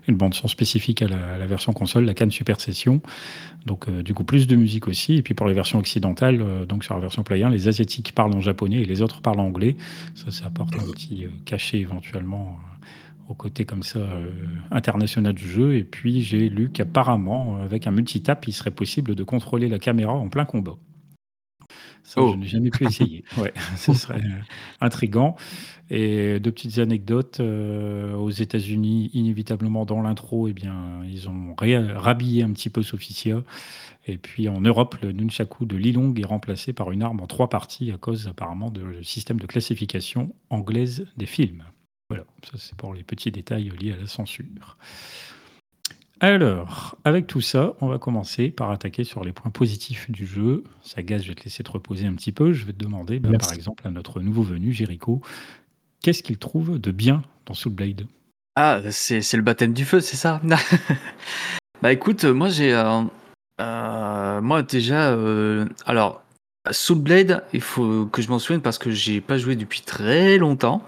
une bande son spécifique à la, à la version console, la Cannes Super Session. Donc du coup plus de musique aussi, et puis pour les versions occidentales, donc sur la version Play 1, les asiatiques parlent en japonais et les autres parlent en anglais. Ça, ça apporte un petit cachet éventuellement au côté comme ça euh, international du jeu. Et puis j'ai lu qu'apparemment, euh, avec un multitap, il serait possible de contrôler la caméra en plein combat. Ça, Oh. je n'ai jamais pu essayer. Ouais, ce serait euh, intriguant. Et deux petites anecdotes. euh, aux États-Unis, inévitablement dans l'intro, eh bien, ils ont rhabillé un petit peu Sophicia. Et puis en Europe, le nunchaku de Lilong est remplacé par une arme en trois parties à cause apparemment du système de classification anglaise des films. Voilà, ça c'est pour les petits détails liés à la censure. Alors, avec tout ça, on va commencer par attaquer sur les points positifs du jeu. Sagaz, je vais te laisser te reposer un petit peu. Je vais te demander, Merci. par exemple, à notre nouveau venu, Jericho, qu'est-ce qu'il trouve de bien dans Soul Blade? Ah, c'est c'est le baptême du feu, c'est ça? Bah écoute, moi j'ai... euh, euh, moi déjà... euh, alors, Soul Blade, il faut que je m'en souvienne parce que j'ai pas joué depuis très longtemps.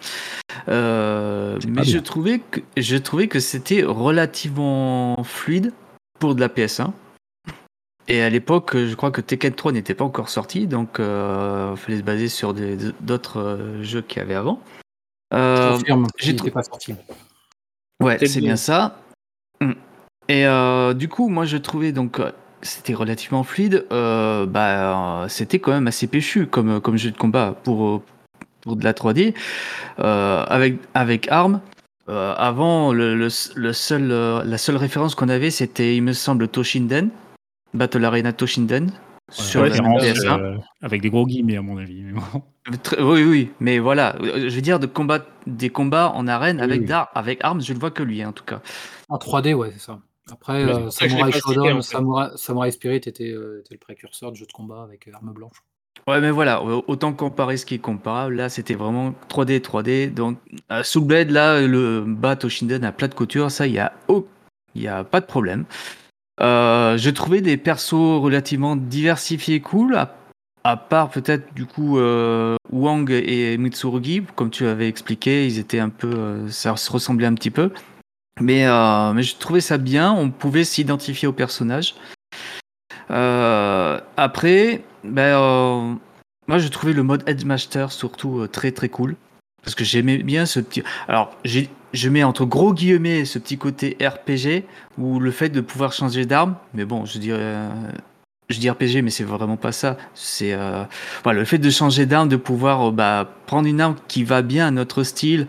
Euh, mais je trouvais que, je trouvais que c'était relativement fluide pour de la PS1. Et à l'époque, je crois que Tekken 3 n'était pas encore sorti, donc euh, il fallait se baser sur des- d'autres euh, jeux qu'il y avait avant. Euh, Confirme, j'ai il trou- n'était pas sorti. Ouais, C'est bien. ça. Mm. Et euh, du coup, moi, je trouvais donc euh, c'était relativement fluide. Euh, bah, c'était quand même assez péchu comme comme jeu de combat pour pour de la 3D euh, avec avec armes. Euh, avant, le, le, le seul la seule référence qu'on avait, c'était, il me semble, Toshinden, Battle Arena Toshinden sur Ouais, Référence, PS1. euh, avec des gros guillemets, à mon avis. mais bon. Très- Oui, oui, mais voilà, je veux dire de combat, des combats en arène Oui, avec, oui. d'ar- avec armes, je ne vois que lui en tout cas. En 3D, ouais, c'est ça. Après, euh, Samurai Shodown, en fait. Samurai, Samurai Spirit était, euh, était le précurseur de jeu de combat avec euh, arme blanche. Ouais, mais voilà, au- autant comparer ce qui est comparable, là c'était vraiment 3D, 3D. Donc, euh, Soul Blade, là, le bas Toshinden à plat de couture, ça, il y a, oh, y a pas de problème. Euh, je trouvais des persos relativement diversifiés, cool, à, à part peut-être du coup Wang et Mitsurugi, comme tu avais expliqué, ils étaient un peu, ça se ressemblait un petit peu. Mais, euh, mais je trouvais ça bien, on pouvait s'identifier au personnage. Euh, après, ben, euh, moi je trouvais le mode Headmaster surtout très très cool. Parce que j'aimais bien ce petit. Alors, je mets entre gros guillemets ce petit côté RPG ou le fait de pouvoir changer d'arme. Mais bon, je dirais. Je dis RPG, mais c'est vraiment pas ça. C'est euh, voilà, le fait de changer d'arme, de pouvoir euh, bah, prendre une arme qui va bien à notre style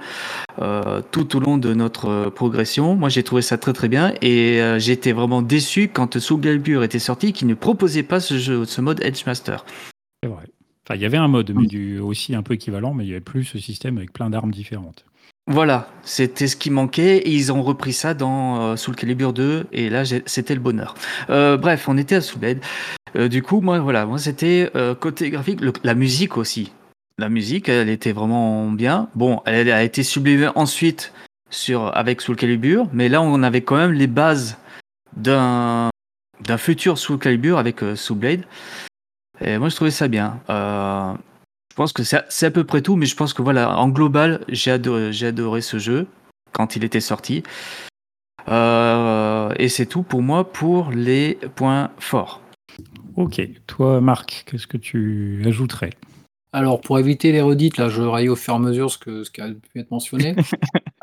euh, tout au long de notre progression. Moi, j'ai trouvé ça très très bien et été vraiment déçu quand Soul Calibur était sorti, qu'il ne proposait pas ce jeu, ce mode Edgemaster. C'est vrai. Enfin, il y avait un mode mais du, aussi un peu équivalent, mais il n'y avait plus ce système avec plein d'armes différentes. Voilà, c'était ce qui manquait et ils ont repris ça dans euh, Soul Calibur 2 et là c'était le bonheur. Euh, bref, on était à Soul Blade. Euh, du coup, moi voilà, moi c'était euh, côté graphique, la musique aussi. la musique, elle était vraiment bien. Bon, elle a été sublimée ensuite sur, avec Soul Calibur, mais là, on avait quand même les bases d'un d'un futur Soul Calibur avec Soul Blade. Et moi, je trouvais ça bien. Je pense que c'est à peu près tout, mais je pense que voilà, en global, j'ai adoré, j'ai adoré ce jeu quand il était sorti. Euh, et c'est tout pour moi pour les points forts. Ok, toi Marc, qu'est-ce que tu ajouterais? Alors, pour éviter les redites, là, je raille au fur et à mesure ce, que, ce qui a pu être mentionné.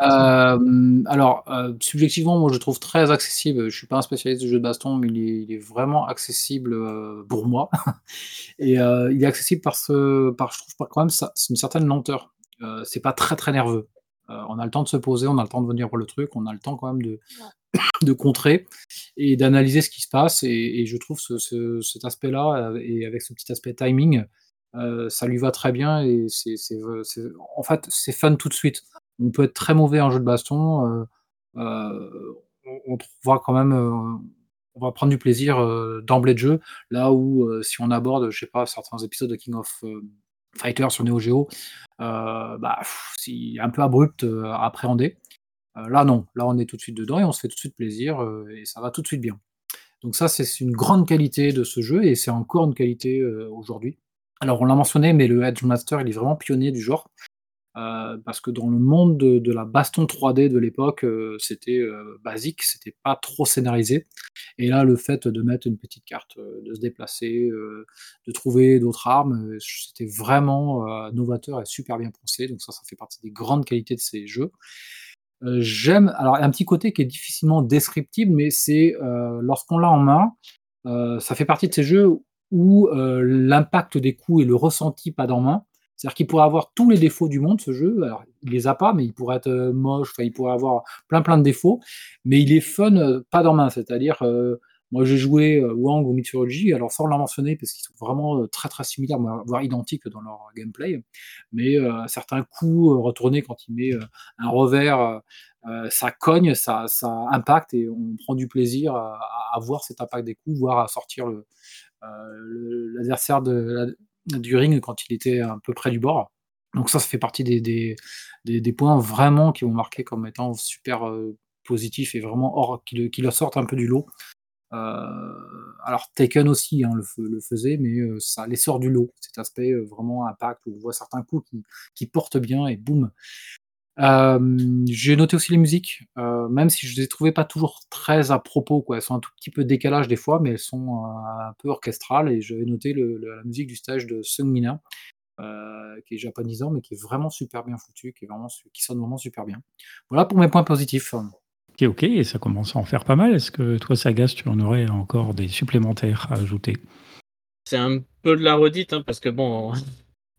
Euh, alors, euh, subjectivement, moi, je trouve très accessible. Je suis pas un spécialiste du jeu de baston, mais il est, vraiment accessible euh, pour moi. et il est accessible par ce, par, je trouve, par quand même, ça, c'est une certaine lenteur. c'est pas très très nerveux. on a le temps de se poser, on a le temps de venir voir le truc, on a le temps quand même de, de contrer et d'analyser ce qui se passe. Et, je trouve ce, cet aspect-là, et avec ce petit aspect timing, euh, ça lui va très bien et c'est, en fait, c'est fun tout de suite. On peut être très mauvais en jeu de baston, euh, euh, on, on quand même, on va prendre du plaisir d'emblée de jeu, là où si on aborde, je sais pas, certains épisodes de King of Fighters sur Neo Geo, bah, c'est un peu abrupt à appréhender. là non, là on est tout de suite dedans et on se fait tout de suite plaisir et ça va tout de suite bien. Donc ça, c'est une grande qualité de ce jeu et c'est encore une qualité aujourd'hui. Alors, on l'a mentionné, mais le Edge Master, il est vraiment pionnier du genre. Euh, parce que dans le monde de, la baston 3D de l'époque, euh, c'était euh, basique, c'était pas trop scénarisé. Et là, le fait de mettre une petite carte, de se déplacer, de trouver d'autres armes, c'était vraiment novateur et super bien pensé. Donc ça, ça fait partie des grandes qualités de ces jeux. J'aime, alors un petit côté qui est difficilement descriptible, mais c'est lorsqu'on l'a en main, ça fait partie de ces jeux où euh, l'impact des coups et le ressenti pas dans main. C'est-à-dire qu'il pourrait avoir tous les défauts du monde, ce jeu. Alors, il les a pas, mais il pourrait être euh, moche, il pourrait avoir plein plein de défauts, mais il est fun euh, pas dans main. C'est-à-dire, moi j'ai joué Wang ou Mythology, alors sans le mentionner, parce qu'ils sont vraiment très très similaires, voire identiques dans leur gameplay, mais certains coups retournés quand il met un revers, ça cogne, ça, ça impacte, et on prend du plaisir à, à voir cet impact des coups, voire à sortir le, euh, l'adversaire du ring quand il était un peu près du bord. Donc ça, ça fait partie des, des, points vraiment qui vont marquer comme étant super euh, positifs et vraiment hors, qui le, qui sortent un peu du lot. Euh, alors Taken aussi hein, le, faisait, mais ça les sort du lot. Cet aspect vraiment impact où on voit certains coups qui, qui portent bien et boum, j'ai noté aussi les musiques, même si je les trouvais pas toujours très à propos, quoi. Elles sont un tout petit peu décalage des fois, mais elles sont, un peu orchestrales et j'avais noté le la musique du stage de Sung Mina, qui est japonisant, mais qui est vraiment super bien foutu, qui est vraiment qui sonne vraiment super bien. Voilà pour mes points positifs. OK, OK et ça commence à en faire pas mal. Est-ce que toi, Sagas, tu en aurais encore des supplémentaires à ajouter? C'est un peu de la redite, hein, parce que bon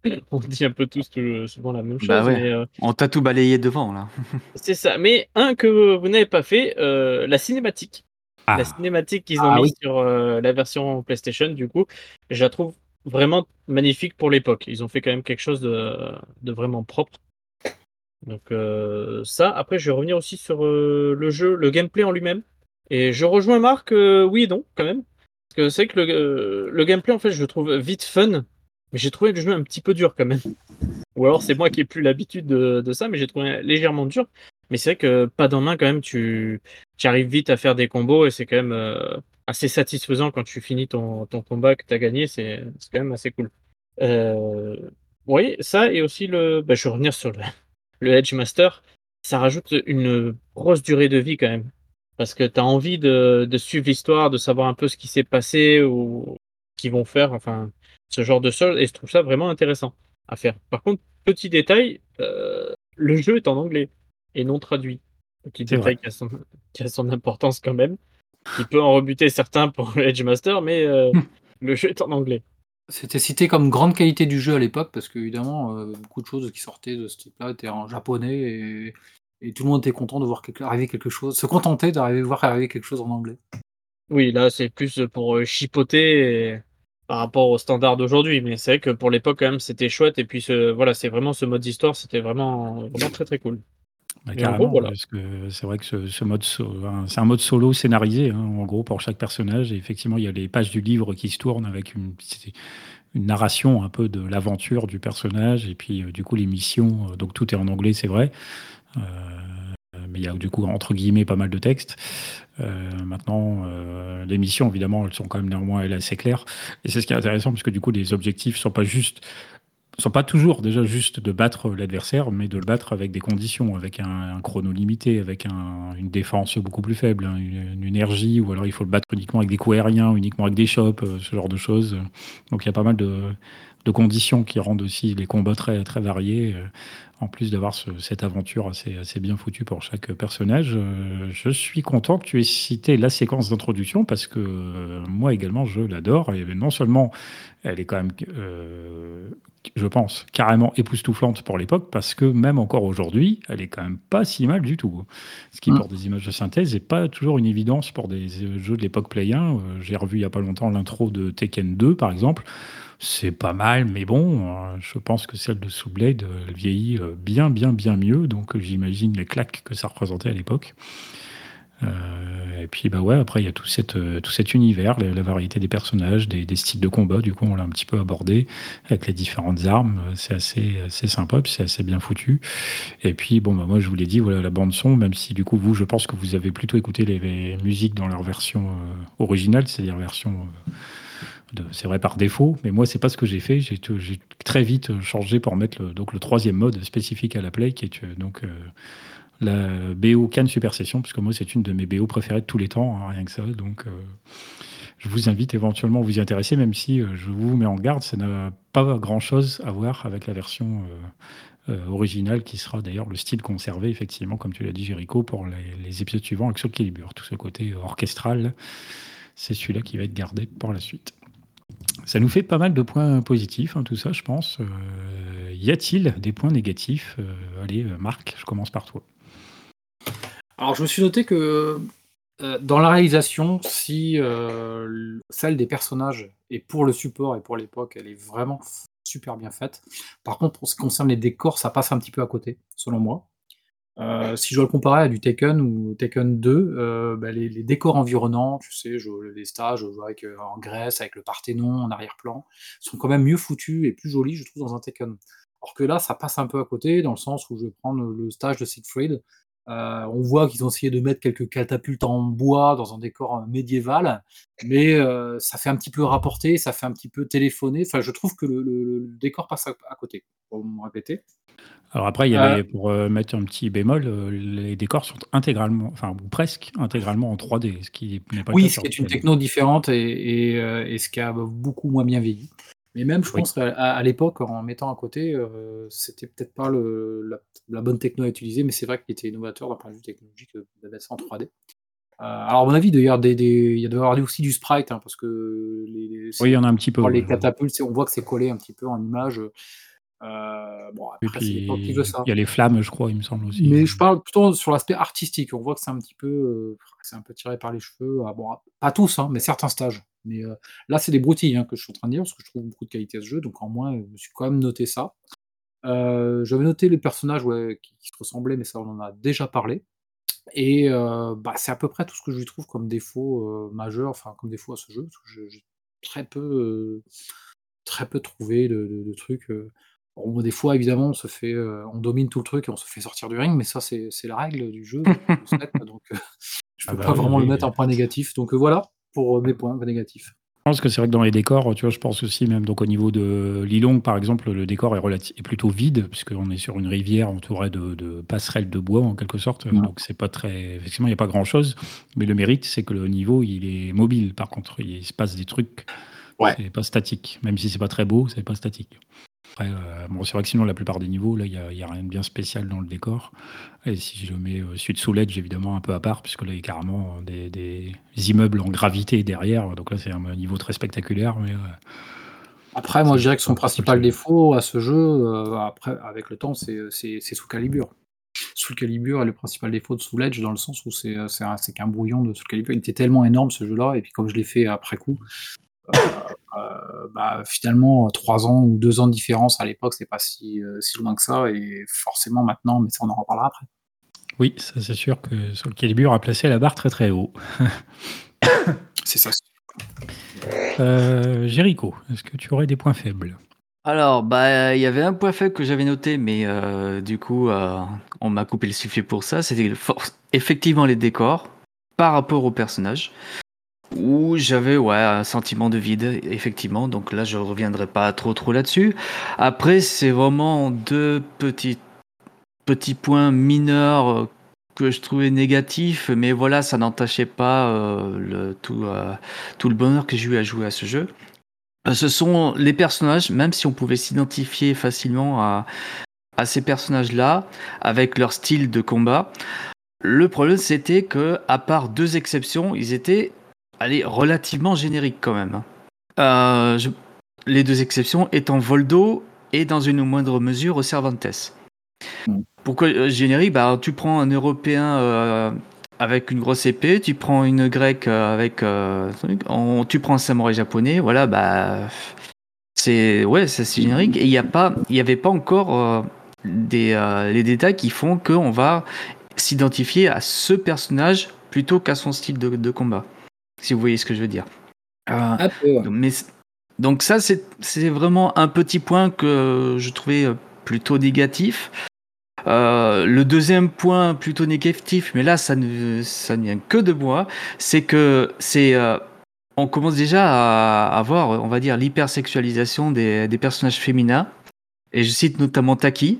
on dit un peu tous souvent la même bah chose. Euh, on t'a tout balayé devant là. c'est ça. Mais un que vous n'avez pas fait, euh, la cinématique. La ah. cinématique qu'ils ont ah mis sur euh, la version PlayStation, du coup, je la trouve vraiment magnifique pour l'époque. Ils ont fait quand même quelque chose de, vraiment propre. Donc ça, après je vais revenir aussi sur le jeu, le gameplay en lui-même. Et je rejoins Marc, oui et non, quand même. Parce que c'est que le, le, gameplay, en fait, je le trouve vite fun. Mais j'ai trouvé le jeu un petit peu dur quand même. Ou alors c'est moi qui ai plus l'habitude de, ça, mais j'ai trouvé légèrement dur. Mais c'est vrai que pas dans main quand même, tu, arrives vite à faire des combos et c'est quand même euh, assez satisfaisant quand tu finis ton, combat que tu as gagné, c'est quand même assez cool. Euh, oui, ça et aussi le. Bah, je vais revenir sur le, le Edge Master. Ça rajoute une grosse durée de vie quand même. Parce que tu as envie de, de suivre l'histoire, de savoir un peu ce qui s'est passé ou qu'ils vont faire. Enfin, ce genre de choses et je trouve ça vraiment intéressant à faire. Par contre, petit détail, euh, le jeu est en anglais et non traduit. Petit détail qui a, son, qui a, son, importance quand même, qui peut en rebuter certains pour Edge Master, mais euh, le jeu est en anglais. C'était cité comme grande qualité du jeu à l'époque, parce qu'évidemment, euh, beaucoup de choses qui sortaient de ce type-là étaient en japonais et, et, tout le monde était content de voir arriver quelque chose, se contenter d'arriver voir arriver quelque chose en anglais. Oui, là, c'est plus pour chipoter et par rapport aux standards d'aujourd'hui. Mais c'est vrai que pour l'époque, quand même, c'était chouette. Et puis, ce, voilà, c'est vraiment ce mode d'histoire, c'était vraiment, vraiment très très cool. Bah, c'est vrai que ce, mode, c'est un mode solo scénarisé, hein, en gros, pour chaque personnage. Et effectivement, il y a les pages du livre qui se tournent avec une, une narration un peu de l'aventure du personnage et puis du coup les missions. donc tout est en anglais, c'est vrai. Mais il y a du coup entre guillemets pas mal de textes. maintenant, les missions évidemment, elles sont quand même néanmoins assez claires. Et c'est ce qui est intéressant parce que du coup les objectifs sont pas juste sont pas toujours déjà juste de battre l'adversaire, mais de le battre avec des conditions, avec un, chrono limité, avec une défense beaucoup plus faible, hein, une, énergie, ou alors il faut le battre uniquement avec des coups aériens, uniquement avec des chops, euh, ce genre de choses. Donc il y a pas mal de, conditions qui rendent aussi les combats très, très variés, euh, en plus d'avoir cette aventure assez, assez bien foutue pour chaque personnage. Euh, je suis content que tu aies cité la séquence d'introduction, parce que moi également je l'adore, et non seulement elle est quand même je pense, carrément époustouflante pour l'époque, parce que même encore aujourd'hui, elle est quand même pas si mal du tout. Ce qui, mm. pour des images de synthèse, n'est pas toujours une évidence pour des jeux de l'époque Play 1. Euh, j'ai revu il n'y a pas longtemps l'intro de Tekken 2, par exemple. C'est pas mal, mais bon, euh, je pense que celle de Soulblade, elle vieillit euh, bien, bien, bien mieux. Donc j'imagine les claques que ça représentait à l'époque. Euh, et puis bah ouais, après il y a tout, euh, cet univers, la, variété des personnages, des, styles de combat. Du coup, on l'a un petit peu abordé avec les différentes armes. C'est assez, assez sympa, c'est assez bien foutu. Et puis bon, bah moi je vous l'ai dit, voilà la bande son. Même si du coup vous, je pense que vous avez plutôt écouté les, musiques dans leur version euh, originale, c'est-à-dire version c'est vrai par défaut, mais moi c'est pas ce que j'ai fait. J'ai très vite changé pour mettre le, donc le troisième mode spécifique à la play, qui est donc la BO Cannes Super Session, puisque moi c'est une de mes BO préférées de tous les temps, hein, rien que ça. Donc euh, je vous invite éventuellement à vous y intéresser, même si euh, je vous mets en garde, ça n'a pas grand-chose à voir avec la version euh, originale, qui sera d'ailleurs le style conservé, effectivement, comme tu l'as dit, Jericho, pour les, épisodes suivants avec Soul Calibur. Tout ce côté orchestral, c'est celui-là qui va être gardé pour la suite. Ça nous fait pas mal de points positifs, hein, tout ça, je pense. y a-t-il des points négatifs Allez, Marc, je commence par toi. Alors, je me suis noté que euh, dans la réalisation, si euh, celle des personnages et pour le support et pour l'époque, elle est vraiment super bien faite. Par contre, pour ce qui concerne les décors, ça passe un petit peu à côté, selon moi. Euh, si je dois le comparer à du Taken ou Taken 2, bah, les, décors environnants, tu sais, je, les stages je avec, en Grèce, avec le Parthénon en arrière-plan, sont quand même mieux foutus et plus jolis, je trouve, dans un Taken. Alors que là, ça passe un peu à côté, dans le sens où je vais prendre le stage de Siegfried, euh, on voit qu'ils ont essayé de mettre quelques catapultes en bois dans un décor euh, médiéval, mais euh, ça fait un petit peu rapporter, ça fait un petit peu téléphoner. Enfin, je trouve que le, décor passe à, côté, pour me répéter. Alors après, il y avait, pour mettre un petit bémol, les décors sont intégralement, enfin ou presque intégralement en 3D, ce qui n'est pas Oui, ce qui est une techno différente et, et, ce qui a beaucoup moins bien vieilli. Mais même, je pense qu'à l'époque, en mettant à côté, euh, c'était peut-être pas le, la, bonne techno à utiliser, mais c'est vrai qu'il était innovateur d'un point de vue technologique de mettre ça en 3D. Euh, alors, à mon avis, d'ailleurs, des, il y a avoir aussi du sprite, hein, parce que les, oui, il y en a un petit peu. Les catapultes, on voit que c'est collé un petit peu en image. Euh, bon, après, puis, il y a les flammes, je crois, il me semble aussi. Mais je parle plutôt sur l'aspect artistique. On voit que c'est un petit peu, c'est un peu tiré par les cheveux. Ah, bon, pas tous, hein, mais certains stages. Mais euh, là, c'est des broutilles hein, que je suis en train de dire, parce que je trouve beaucoup de qualité à ce jeu, donc en moins, je me suis quand même noté ça. Euh, J'avais noté les personnages qui, se ressemblaient, mais ça, on en a déjà parlé. Et euh, bah, c'est à peu près tout ce que je lui trouve comme défaut majeur, enfin comme défaut à ce jeu, parce que j'ai très peu, très peu trouvé de, trucs. Des fois, évidemment, on se fait, on domine tout le truc et on se fait sortir du ring, mais ça, c'est la règle du jeu. donc, je peux ah pas bah vraiment le mettre en point négatif. Donc voilà pour mes points négatifs. Je pense que c'est vrai que dans les décors, tu vois, je pense aussi même donc au niveau de Lilong, par exemple, le décor est, est plutôt vide puisqu'on est sur une rivière entourée de, passerelles de bois en quelque sorte. Donc c'est pas très, effectivement, il n'y a pas grand chose. Mais le mérite, c'est que le niveau, il est mobile. Par contre, il se passe des trucs. Ouais. C'est pas statique. Même si c'est pas très beau, c'est pas statique. Après, euh, bon, c'est vrai que sinon, la plupart des niveaux, là, il n'y a, rien de bien spécial dans le décor. Et si je mets euh, de sous évidemment, un peu à part, puisque là, il y a carrément des, immeubles en gravité derrière. Donc là, c'est un niveau très spectaculaire. Mais, euh, après, moi, je dirais que son principal défaut à ce jeu, après, avec le temps, c'est sous Calibur. Sous Calibur est le principal défaut de Soul Edge dans le sens où c'est qu'un brouillon de Soul Calibur. Il était tellement énorme ce jeu-là, et puis comme je l'ai fait après coup, euh, bah, finalement, trois ans ou deux ans de différence à l'époque, c'est pas si, euh, si loin que ça, et forcément maintenant, mais ça on en reparlera après. Oui, ça c'est sûr que sur le Calibur a placé la barre très très haut. c'est ça. Euh, Jericho, est-ce que tu aurais des points faibles? Alors, bah, il y avait un point faible que j'avais noté, mais euh, du coup, euh, on m'a coupé le sifflet pour ça. C'était effectivement les décors par rapport au personnage. Où j'avais ouais, un sentiment de vide, effectivement. Donc là, je reviendrai pas trop trop là-dessus. Après, c'est vraiment deux petits, petits points mineurs euh, que je trouvais négatifs, mais voilà, ça n'entachait pas euh, le, tout, euh, tout le bonheur que j'ai eu à jouer à ce jeu. Ce sont les personnages, même si on pouvait s'identifier facilement à, à ces personnages-là, avec leur style de combat. Le problème, c'était que, à part deux exceptions, ils étaient allez, relativement génériques quand même. hein. Euh, je- Les deux exceptions étant Voldo et, dans une moindre mesure, Cervantes. Mm. Pourquoi euh, générique? Bah, Tu prends un Européen euh, avec une grosse épée, tu prends une grecque avec. on- tu prends un samouraï japonais, voilà, bah. C'est ouais, c'est générique. Et il n'y avait pas encore des, les détails qui font qu'on va s'identifier à ce personnage plutôt qu'à son style de, de combat. Si vous voyez ce que je veux dire. Euh, ouais. donc, mais, donc ça, c'est vraiment un petit point que je trouvais euh, plutôt négatif. Euh, le deuxième point plutôt négatif, mais là, ça ne, ça ne vient que de moi, c'est que c'est, euh, on commence déjà à avoir, on va dire, l'hypersexualisation des, des personnages féminins. Et je cite notamment Taki.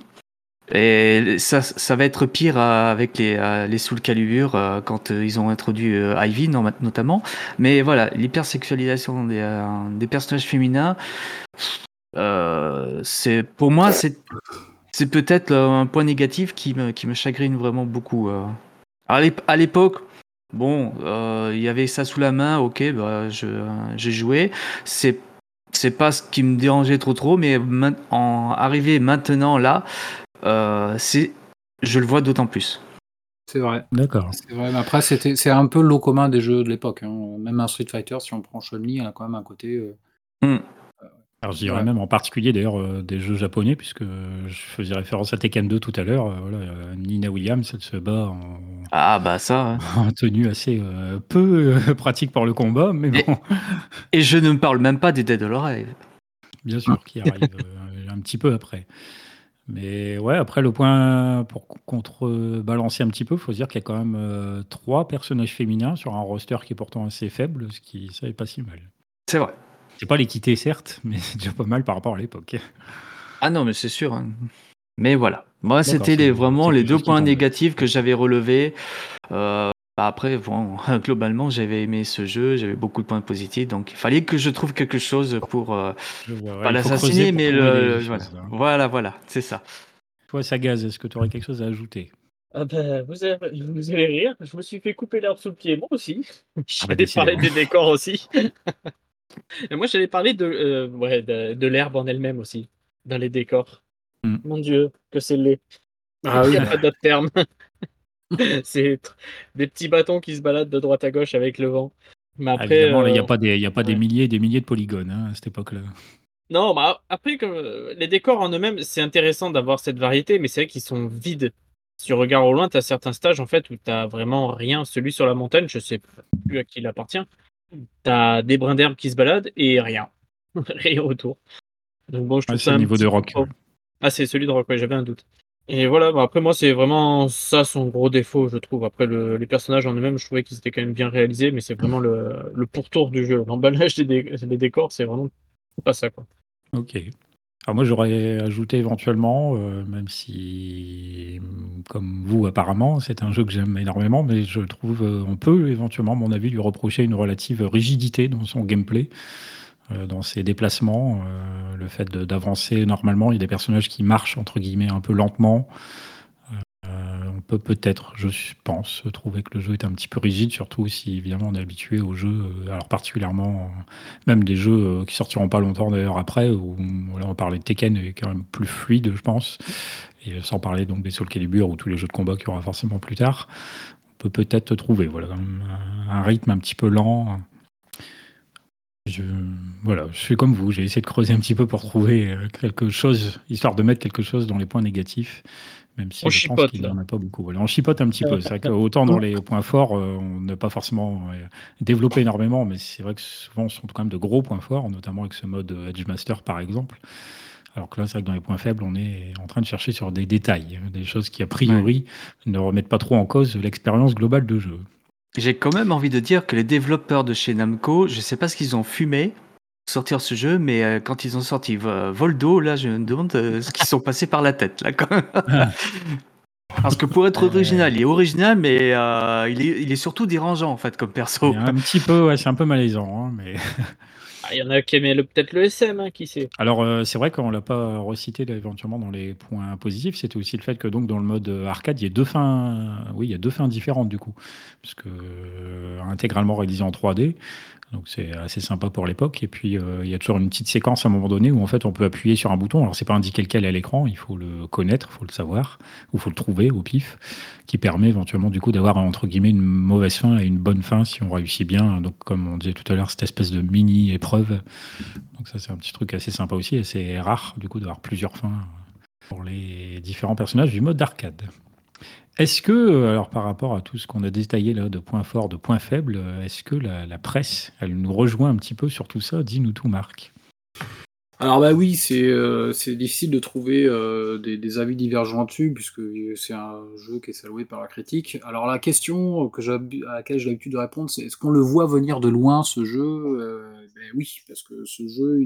Et ça, ça va être pire euh, avec les, euh, les Soul Calibur euh, quand ils ont introduit Ivy no- notamment. Mais voilà, l'hypersexualisation des, des personnages féminins, pour moi c'est peut-être un point négatif qui me, qui me chagrine vraiment beaucoup. À l'ép- à l'époque, bon, il y avait ça sous la main, ok, bah, j'ai joué. C'est c'est pas ce qui me dérangeait trop trop, mais en arrivé maintenant là, c'est je le vois d'autant plus. C'est vrai. D'accord. C'est vrai, mais après, c'était, c'est un peu l'eau commun des jeux de l'époque. hein. Même un Street Fighter, si on prend Chun-Li, elle a quand même un côté. euh, Hmm. Alors, je dirais Ouais. même en particulier d'ailleurs euh, des jeux japonais, puisque je faisais référence à Tekken 2 tout à l'heure. euh, voilà, euh, Nina Williams, elle se bat en, Ah bah ça. hein. en tenue assez euh, peu euh, pratique pour le combat, mais Et- bon, Et je ne me parle même pas des Dead or Alive. bien sûr, qui arrive euh, un petit peu après. Mais ouais, après le point pour contrebalancer un petit peu, il faut se dire qu'il y a quand même euh, trois personnages féminins sur un roster qui est pourtant assez faible, ce qui ça est pas si mal. C'est vrai. C'est pas l'équité certes, mais c'est déjà pas mal par rapport à l'époque. Ah non, mais c'est sûr. hein. Mais voilà. Moi, c'était vraiment les deux points négatifs que j'avais relevés. Euh, bah après, bon, globalement, j'avais aimé ce jeu, j'avais beaucoup de points positifs, donc il fallait que je trouve quelque chose pour euh, Je vois, ouais, pas l'assassiner, mais le, des voilà. choses, hein. voilà, voilà, c'est ça. Toi, Sagaz, est-ce que tu aurais quelque chose à ajouter? Ah ben, vous, allez, vous allez rire, je me suis fait couper l'herbe sous le pied, moi aussi. J'allais décidément. parler des décors aussi. Et moi, j'allais parler de, euh, ouais, de, de l'herbe en elle-même aussi, dans les décors. Hmm. Mon Dieu, que c'est laid. Ah Il oui. n'y a pas d'autre terme. c'est des petits bâtons qui se baladent de droite à gauche avec le vent. Mais Ah, après, il n'y a euh, pas, des, y a pas des milliers et des milliers de polygones hein, à cette époque-là. Non, bah après, euh, les décors en eux-mêmes, c'est intéressant d'avoir cette variété, mais c'est vrai qu'ils sont vides. Si tu regardes au loin, tu as certains stages en fait où tu vraiment rien. Celui sur la montagne, je sais plus à qui il appartient. Tu as des brins d'herbe qui se baladent et rien. rien autour. Donc bon, je trouve Ouais, c'est ça un niveau de rock. Ah, c'est celui de rock, ouais, j'avais un doute. Et voilà, bah, après moi, c'est vraiment ça son gros défaut, je trouve. Après, le- les personnages en eux-mêmes, je trouvais qu'ils étaient quand même bien réalisés, mais c'est vraiment le, le pourtour du jeu. L'emballage des, dé- décors, c'est vraiment pas ça, quoi. Ok. Alors moi, j'aurais ajouté éventuellement, euh, même si, comme vous apparemment, c'est un jeu que j'aime énormément, mais je trouve euh, on peut éventuellement, à mon avis, lui reprocher une relative rigidité dans son gameplay, dans ses déplacements, euh, le fait d'avancer normalement. Il y a des personnages qui marchent entre guillemets un peu lentement. Euh, on peut peut-être, je pense, trouver que le jeu est un petit peu rigide, surtout si évidemment on est habitué aux jeux, euh, alors particulièrement euh, même des jeux euh, qui sortiront pas longtemps d'ailleurs après, où voilà, on parlait de Tekken est quand même plus fluide, je pense, et sans parler donc des Soul Calibur ou tous les jeux de combat qu'il y aura forcément plus tard, on peut peut-être trouver voilà, un rythme un petit peu lent. Je, voilà, je suis comme vous, j'ai essayé de creuser un petit peu pour trouver euh, quelque chose, histoire de mettre quelque chose dans les points négatifs, même si On je pense qu'il n'y en a pas beaucoup. Voilà, on chipote un petit peu. C'est vrai qu'autant dans les points forts, euh, on n'a pas forcément euh, développé énormément, mais c'est vrai que souvent, ce sont quand même de gros points forts, notamment avec ce mode Edge Master, par exemple. Alors que là, c'est vrai que dans les points faibles, on est en train de chercher sur des détails, des choses qui, a priori, ne remettent pas trop en cause l'expérience globale de jeu. J'ai quand même envie de dire que les développeurs de chez Namco, je sais pas ce qu'ils ont fumé pour sortir ce jeu, mais euh, quand ils ont sorti euh, Voldo, là, je me demande euh, ce qu'ils sont passés par la tête, là, quand même. Parce que pour être original, il est original, mais il, est, il est surtout dérangeant, en fait, comme perso. Un petit peu, ouais, c'est un peu malaisant, hein, mais... Ah, Il y en a qui aimaient peut-être le SM, hein, qui sait. Alors, euh, c'est vrai qu'on l'a pas recité éventuellement dans les points positifs, c'était aussi le fait que donc dans le mode euh, arcade, il y a deux fins, oui, il y a deux fins différentes du coup, puisque euh, intégralement réalisé en 3D, donc c'est assez sympa pour l'époque. Et puis euh, il y a toujours une petite séquence à un moment donné où en fait on peut appuyer sur un bouton. Alors c'est pas indiqué lequel à l'écran, il faut le connaître, il faut le savoir, ou il faut le trouver au pif, qui permet éventuellement du coup d'avoir entre guillemets une mauvaise fin et une bonne fin si on réussit bien. Donc comme on disait tout à l'heure, cette espèce de mini épreuve. Donc ça c'est un petit truc assez sympa aussi et c'est rare du coup d'avoir plusieurs fins pour les différents personnages du mode d'arcade. Est-ce que, euh, alors par rapport à tout ce qu'on a détaillé là, de points forts, de points faibles, euh, est-ce que la, presse, elle nous rejoint un petit peu sur tout ça? Dis-nous tout, Marc. Alors bah oui, c'est euh, difficile de trouver euh, des, avis divergents dessus, puisque c'est un jeu qui est salué par la critique. Alors la question à laquelle j'ai l'habitude de répondre, c'est est-ce qu'on le voit venir de loin ce jeu? Ben oui, parce que ce jeu,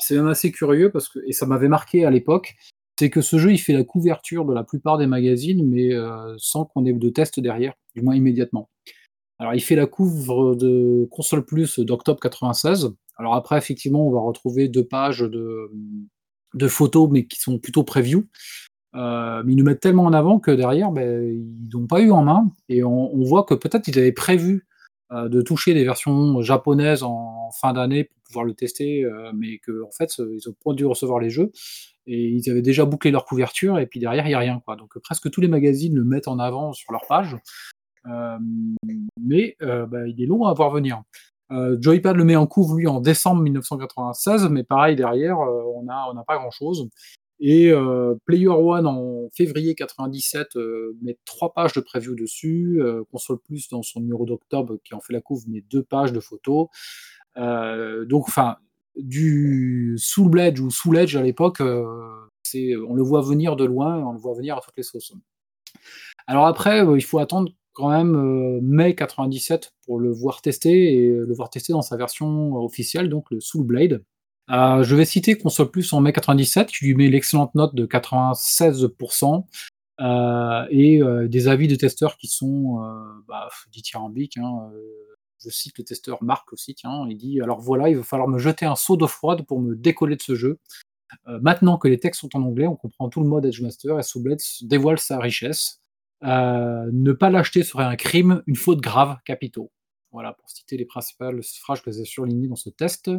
c'est même assez curieux, parce que, et ça m'avait marqué à l'époque, c'est que ce jeu, il fait la couverture de la plupart des magazines, mais euh, sans qu'on ait de test derrière, du moins immédiatement. Alors, il fait la couvre de Console Plus d'octobre 96. Alors après, effectivement, on va retrouver deux pages de, photos, mais qui sont plutôt preview. Euh, mais ils nous mettent tellement en avant que derrière, ben, ils n'ont pas eu en main. Et on, on voit que peut-être ils avaient prévu de toucher des versions japonaises en fin d'année pour pouvoir le tester, euh, mais qu'en en fait, ils ont pas dû recevoir les jeux. Et ils avaient déjà bouclé leur couverture, et puis derrière, il n'y a rien. Quoi. Donc presque tous les magazines le mettent en avant sur leur page. Euh, mais euh, bah, il est long à voir venir. Euh, Joypad le met en couvre, lui, en décembre 1996, mais pareil, derrière, euh, on n'a on n'a pas grand-chose. Et euh, Player One, en février 97, euh, met trois pages de preview dessus. Euh, Console Plus, dans son numéro d'octobre, qui en fait la couvre, met deux pages de photos. Donc, enfin, du Soul Edge ou Soul Edge à l'époque, on le voit venir de loin, on le voit venir à toutes les sauces. Alors après, il faut attendre quand même mai 97 pour le voir tester et le voir tester dans sa version officielle, donc le Soul Blade. Euh, je vais citer Console Plus en mai 97, qui lui met l'excellente note de 96%, euh, et euh, des avis de testeurs qui sont bah, dithyrambiques. Hein, je cite le testeur Marc aussi, tiens, il dit Alors voilà, il va falloir me jeter un seau d'eau froide pour me décoller de ce jeu. Maintenant que les textes sont en anglais, on comprend tout le mode Edge Master et Soul Blade dévoile sa richesse. Ne pas l'acheter serait un crime, une faute grave, capitaux. Voilà, pour citer les principales phrases que j'ai surlignées dans ce test.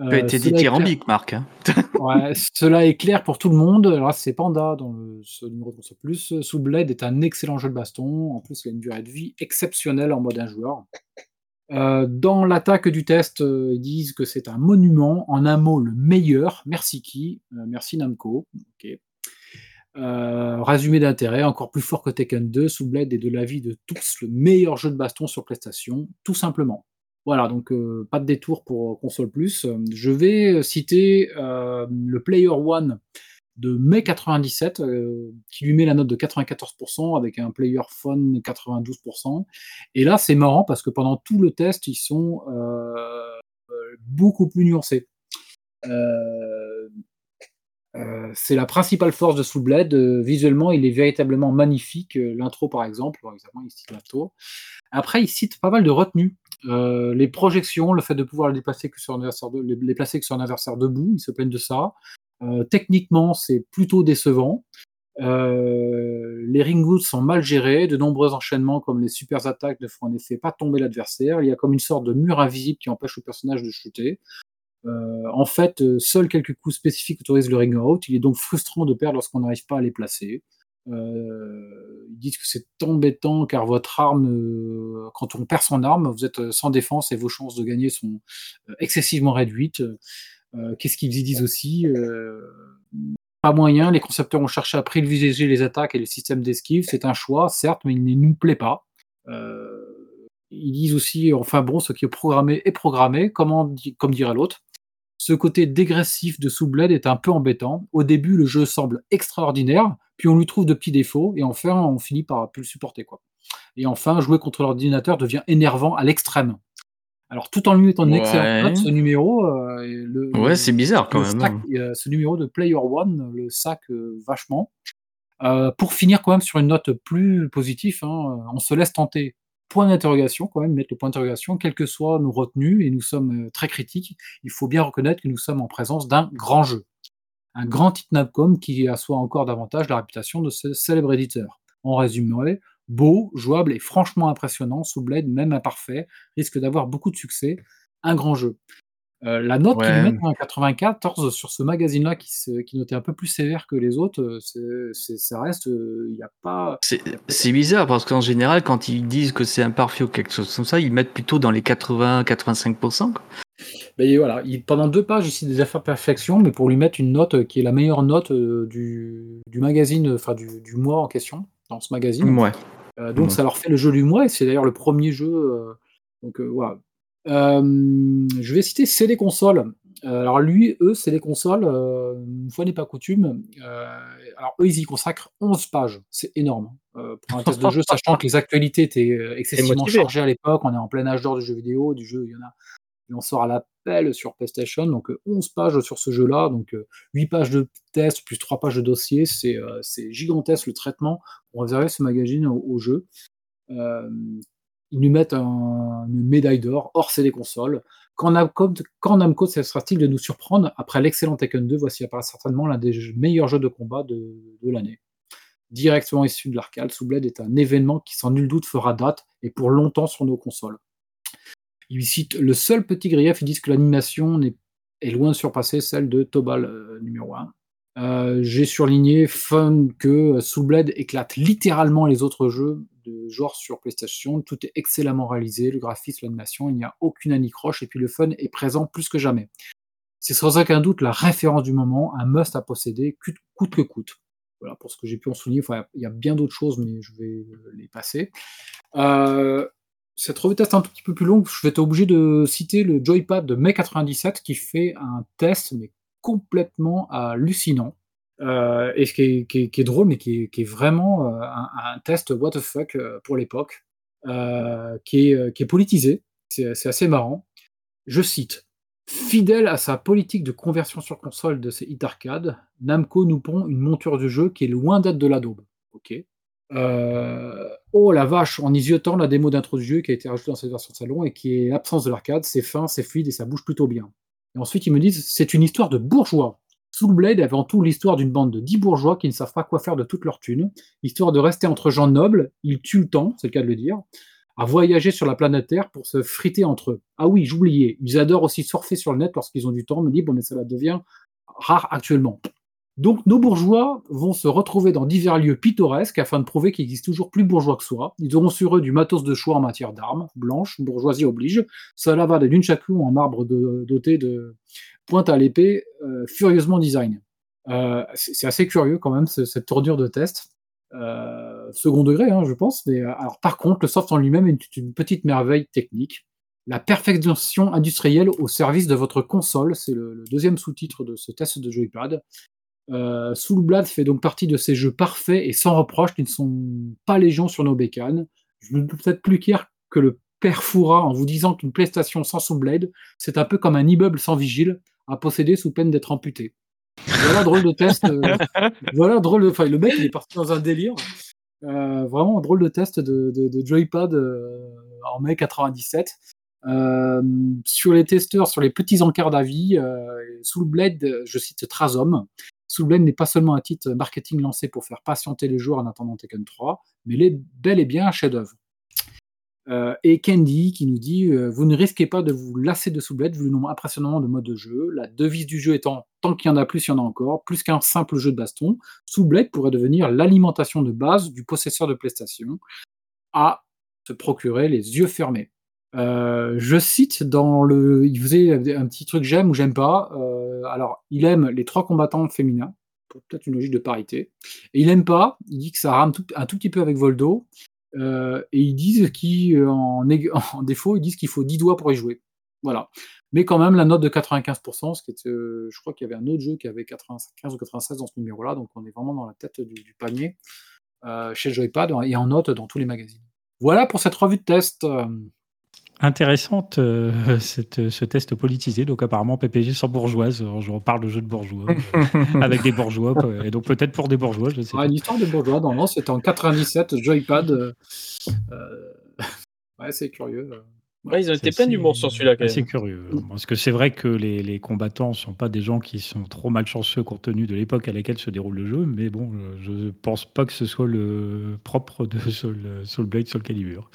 Euh, dithyrambique, Marc. hein. ouais, cela est clair pour tout le monde. Alors, c'est Panda dans le, ce numéro de Console Plus. Soul Blade est un excellent jeu de baston. En plus, il a une durée de vie exceptionnelle en mode un joueur. Euh, dans l'attaque du test, euh, ils disent que c'est un monument. En un mot, le meilleur. Merci qui Euh, Merci Namco. Ok. Résumé d'intérêt, encore plus fort que Tekken 2, Soul Blade est de l'avis de tous le meilleur jeu de baston sur PlayStation, tout simplement. Voilà, donc euh, pas de détour pour euh, Console Plus. Je vais euh, citer le Player One de mai 97, euh, qui lui met la note de 94% avec un Player Phone 92%. Et là, c'est marrant parce que pendant tout le test, ils sont beaucoup plus nuancés. C'est la principale force de Soul Blade. Euh, visuellement, il est véritablement magnifique. L'intro, par exemple, exemple, il cite l'intro. Après, il cite pas mal de retenues. Euh, les projections, le fait de pouvoir les placer que sur un adversaire debout, ils se plaignent de ça. Euh, techniquement, c'est plutôt décevant. Euh, les ring boots sont mal gérés, de nombreux enchaînements comme les super attaques ne font en effet pas tomber l'adversaire. Il y a comme une sorte de mur invisible qui empêche le personnage de shooter. En fait, seuls quelques coups spécifiques autorisent le ring out. Il est donc frustrant de perdre lorsqu'on n'arrive pas à les placer. Euh, ils disent que c'est embêtant car votre arme, euh, quand on perd son arme, vous êtes sans défense et vos chances de gagner sont euh, excessivement réduites. Euh, Qu'est-ce qu'ils y disent aussi Euh, Pas moyen, les concepteurs ont cherché à privilégier les attaques et les systèmes d'esquive. C'est un choix, certes, mais il ne nous plaît pas. Euh, ils disent aussi, enfin bon, ce qui est programmé est programmé, comment, comme dirait l'autre. Ce côté dégressif de Soulblade est un peu embêtant. Au début, le jeu semble extraordinaire, puis on lui trouve de petits défauts, et enfin, on finit par plus le supporter. Quoi. Et enfin, jouer contre l'ordinateur devient énervant à l'extrême. Alors, tout en lui mettant une excellente note, ce numéro, euh, le, Ouais, c'est bizarre quand même. hein. euh, ce numéro de Player One le sac euh, vachement. Pour finir quand même sur une note plus positive, hein, on se laisse tenter. Point d'interrogation, quand même, mettre le point d'interrogation, quelles que soient nos retenues, et nous sommes euh, très critiques, il faut bien reconnaître que nous sommes en présence d'un grand jeu. Un grand titre Namcom qui assoit encore davantage la réputation de ce célèbre éditeur. En résumé, beau, jouable et franchement impressionnant, sous Blade, même imparfait, risque d'avoir beaucoup de succès. Un grand jeu. Euh, la note qu'ils mettent en 94 sur ce magazine-là, qui, qui notait un peu plus sévère que les autres, euh, c'est- c'est- ça reste, il n'y a pas. C'est bizarre parce qu'en général, quand ils disent que c'est imparfait ou quelque chose comme ça, ils mettent plutôt dans les 80-85%. quoi. Mais voilà, il- pendant deux pages ici des imperfections, mais pour lui mettre une note euh, qui est la meilleure note euh, du, du magazine, enfin du, du mois en question, dans ce magazine. Ouais. Euh, donc Ouais. ça leur fait le jeu du mois et c'est d'ailleurs le premier jeu. euh, donc euh, voilà. Euh, je vais citer CD console. Euh, alors lui, eux, c'est les consoles, euh, une fois n'est pas coutume. alors eux, ils y consacrent 11 pages. C'est énorme. pour un test de jeu, sachant que les actualités étaient excessivement chargées à l'époque. On est en plein âge d'or du jeu vidéo. Du jeu, il y en a. Il en sort à l'appel sur PlayStation. Donc euh, 11 pages sur ce jeu-là. Donc euh, 8 pages de test plus 3 pages de dossier. C'est euh, gigantesque le traitement pour réserver ce magazine au, au jeu. Euh, ils nous mettent un- une médaille d'or, hors CD console. Quand Namco, quand Namco cessera-t-il de nous surprendre Après l'excellent Tekken 2, voici certainement l'un des meilleurs jeux de combat de, l'année. Directement issu de l'arcade, Blade est un événement qui sans nul doute fera date et pour longtemps sur nos consoles. Ils citent le seul petit grief, ils disent que l'animation est loin de surpasser celle de Tobal euh, numéro 1. Euh, J'ai surligné fun que Soul Blade éclate littéralement les autres jeux de genre sur PlayStation. Tout est excellemment réalisé, le graphisme, l'animation, il n'y a aucune anicroche et puis le fun est présent plus que jamais. C'est sans aucun doute la référence du moment, un must à posséder, coûte, que coûte. Voilà pour ce que j'ai pu en souligner. Il y a bien d'autres choses, mais je vais les passer. Euh, cette revue test un tout petit peu plus longue, je vais être obligé de citer le Joypad de mai 97 qui fait un test mais complètement hallucinant. Euh, et ce qui est, drôle, mais qui est, vraiment euh, un, test what the fuck euh, pour l'époque, qui, est, politisé. C'est assez marrant. Je cite Fidèle à sa politique de conversion sur console de ses hit arcade, Namco nous pond une monture de jeu qui est loin d'être de la daube. Ok. Oh la vache, en y jetant la démo d'intro du jeu qui a été rajoutée dans cette version de salon et qui est l'absence de l'arcade, c'est fin, c'est fluide et ça bouge plutôt bien. Et ensuite, ils me disent c'est une histoire de bourgeois. Soul Blade est avant tout l'histoire d'une bande de 10 bourgeois qui ne savent pas quoi faire de toute leur thune. Histoire de rester entre gens nobles, ils tuent le temps, c'est le cas de le dire, à voyager sur la planète Terre pour se friter entre eux. Ah oui, j'oubliais, ils adorent aussi surfer sur le net lorsqu'ils ont du temps libre, mais ça devient rare actuellement. Donc nos bourgeois vont se retrouver dans divers lieux pittoresques afin de prouver qu'ils existent toujours plus bourgeois que soi. Ils auront sur eux du matos de choix en matière d'armes, blanches, bourgeoisie oblige. Cela va d'une chacun en marbre doté de pointe à l'épée, euh, furieusement design. Euh, c'est assez curieux quand même, ce- cette tournure de test. Euh, second degré, hein, je pense. Mais, alors, par contre, le soft en lui-même est une petite merveille technique. La perfection industrielle au service de votre console, c'est le, deuxième sous-titre de ce test de joypad. Euh, Soul Blade fait donc partie de ces jeux parfaits et sans reproche qui ne sont pas légion sur nos bécanes. Je ne peux peut-être plus clair que le père en vous disant qu'une PlayStation sans Soul Blade, c'est un peu comme un immeuble sans vigile à posséder sous peine d'être amputé. Voilà drôle de test. euh, voilà drôle de. Enfin, le mec il est parti dans un délire. Euh, vraiment un drôle de test de, de, de Joypad euh, en mai 97. Euh, sur les testeurs, sur les petits encarts d'avis, Soul Blade, je cite Trazom. Soul Blade n'est pas seulement un titre marketing lancé pour faire patienter les joueurs en attendant Tekken 3, mais il est bel et bien un chef-d'œuvre. Euh, et Candy qui nous dit euh, Vous ne risquez pas de vous lasser de Soulblade vu le nombre impressionnant de modes de jeu. La devise du jeu étant Tant qu'il y en a plus, il y en a encore. Plus qu'un simple jeu de baston, Soulblade pourrait devenir l'alimentation de base du possesseur de PlayStation à se procurer les yeux fermés. Euh, je cite dans le. Il faisait un petit truc j'aime ou j'aime pas. alors, il aime les trois combattants féminins, peut-être une logique de parité. Et il aime pas, il dit que ça rame un tout petit peu avec Voldo. Euh, et ils disent qu'en en défaut, ils disent qu'il faut 10 doigts pour y jouer. Voilà. Mais quand même, la note de 95%, ce qui est, euh, je crois qu'il y avait un autre jeu qui avait 95 ou 96 dans ce numéro-là, donc on est vraiment dans la tête du, panier euh, chez Joypad et en note dans tous les magazines. Voilà pour cette revue de test intéressante euh, cette, ce test politisé. Donc apparemment PPG sans bourgeoise. je reparle de jeu de bourgeois euh, avec des bourgeois et donc peut-être pour des bourgeois. Je sais ah, Une histoire de bourgeois. Non, c'était en 97 Joypad. Euh, ouais, c'est curieux ils ont été plein d'humour sur celui-là. C'est curieux. Parce que c'est vrai que les, les combattants ne sont pas des gens qui sont trop malchanceux compte tenu de l'époque à laquelle se déroule le jeu. Mais bon, je ne pense pas que ce soit le propre de Soul, Soulblade, Soul Calibur.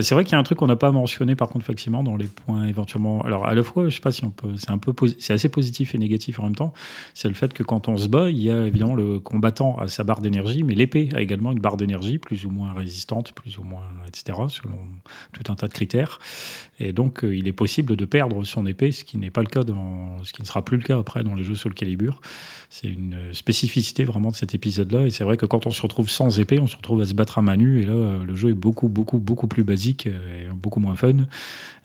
C'est vrai qu'il y a un truc qu'on n'a pas mentionné par contre facilement dans les points éventuellement. Alors à la fois, je sais pas si on peut. C'est un peu c'est assez positif et négatif en même temps. C'est le fait que quand on se bat, il y a évidemment le combattant à sa barre d'énergie, mais l'épée a également une barre d'énergie plus ou moins résistante, plus ou moins, etc. selon tout un tas de critères. Et donc, euh, il est possible de perdre son épée, ce qui n'est pas le cas dans, ce qui ne sera plus le cas après dans les jeux Soul Calibur. C'est une spécificité vraiment de cet épisode-là. Et c'est vrai que quand on se retrouve sans épée, on se retrouve à se battre à main nue. Et là, euh, le jeu est beaucoup, beaucoup, beaucoup plus basique et beaucoup moins fun.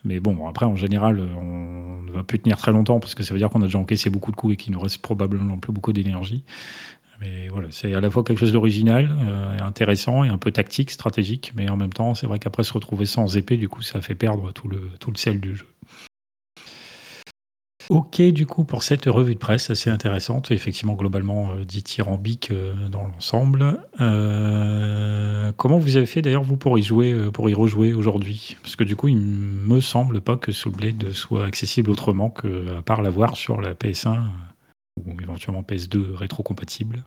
Mais bon, après, en général, on ne va plus tenir très longtemps parce que ça veut dire qu'on a déjà encaissé beaucoup de coups et qu'il nous reste probablement plus beaucoup d'énergie. Mais voilà, c'est à la fois quelque chose d'original, euh, intéressant et un peu tactique, stratégique, mais en même temps, c'est vrai qu'après se retrouver sans épée, du coup, ça fait perdre tout le, tout le sel du jeu. Ok, du coup, pour cette revue de presse assez intéressante, effectivement, globalement euh, dithyrambique euh, dans l'ensemble. Euh, comment vous avez fait d'ailleurs, vous, pour y jouer, pour y rejouer aujourd'hui? Parce que du coup, il me semble pas que Soulblade soit accessible autrement que à part l'avoir sur la PS1 ou éventuellement PS2 rétro-compatible.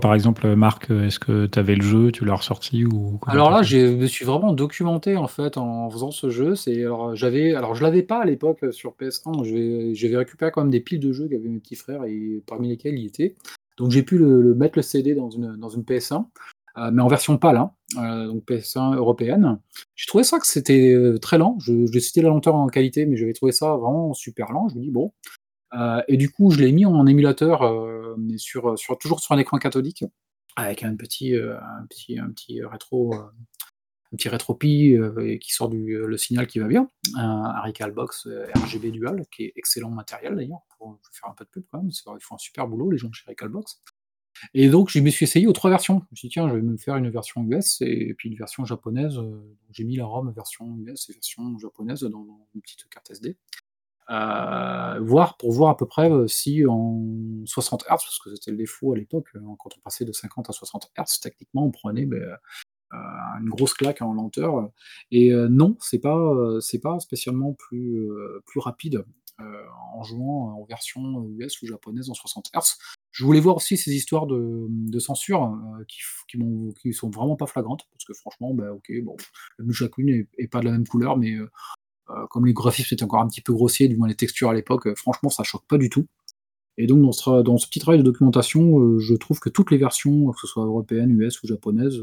Par exemple, Marc, est-ce que tu avais le jeu, tu l'as ressorti ou Alors là, je me suis vraiment documenté en fait en faisant ce jeu. C'est alors j'avais, alors je l'avais pas à l'époque sur PS1. J'avais récupéré quand même des piles de jeux qu'avaient mes petits frères et parmi lesquels il était. Donc j'ai pu le, mettre le CD dans une dans une PS1, euh, mais en version PAL, hein, euh, donc PS1 européenne. J'ai trouvé ça que c'était euh, très lent. Je, je cité la lenteur en qualité, mais j'avais trouvé ça vraiment super lent. Je me dis bon, euh, et du coup, je l'ai mis en émulateur euh, toujours sur un écran cathodique avec un petit, euh, un petit, un petit rétro un petit rétropie qui sort du le signal qui va bien, un, Recalbox RGB dual qui est excellent matériel d'ailleurs. Pour faire un peu de pub quand même, ils font un super boulot les gens de chez Recalbox. Et donc je me suis essayé aux trois versions. Je me suis dit tiens, je vais me faire une version US et puis une version japonaise. J'ai mis la ROM version US et version japonaise dans une petite carte SD. Euh, voir pour voir à peu près euh, si en 60 Hz, parce que c'était le défaut à l'époque, euh, quand on passait de 50 à 60 Hz, techniquement on prenait ben, une grosse claque en lenteur. Et non, c'est pas c'est pas spécialement plus plus rapide en jouant en version US ou japonaise en 60 Hz. Je voulais voir aussi ces histoires de, censure qui, qui, qui, sont vraiment pas flagrantes, parce que franchement, bah, ok, bon, le chacune est, pas de la même couleur, mais euh, comme les graphismes étaient encore un petit peu grossiers, du moins les textures à l'époque, euh, franchement, ça choque pas du tout. Et donc, dans ce, dans ce petit travail de documentation, euh, je trouve que toutes les versions, que ce soit européenne, US ou japonaise,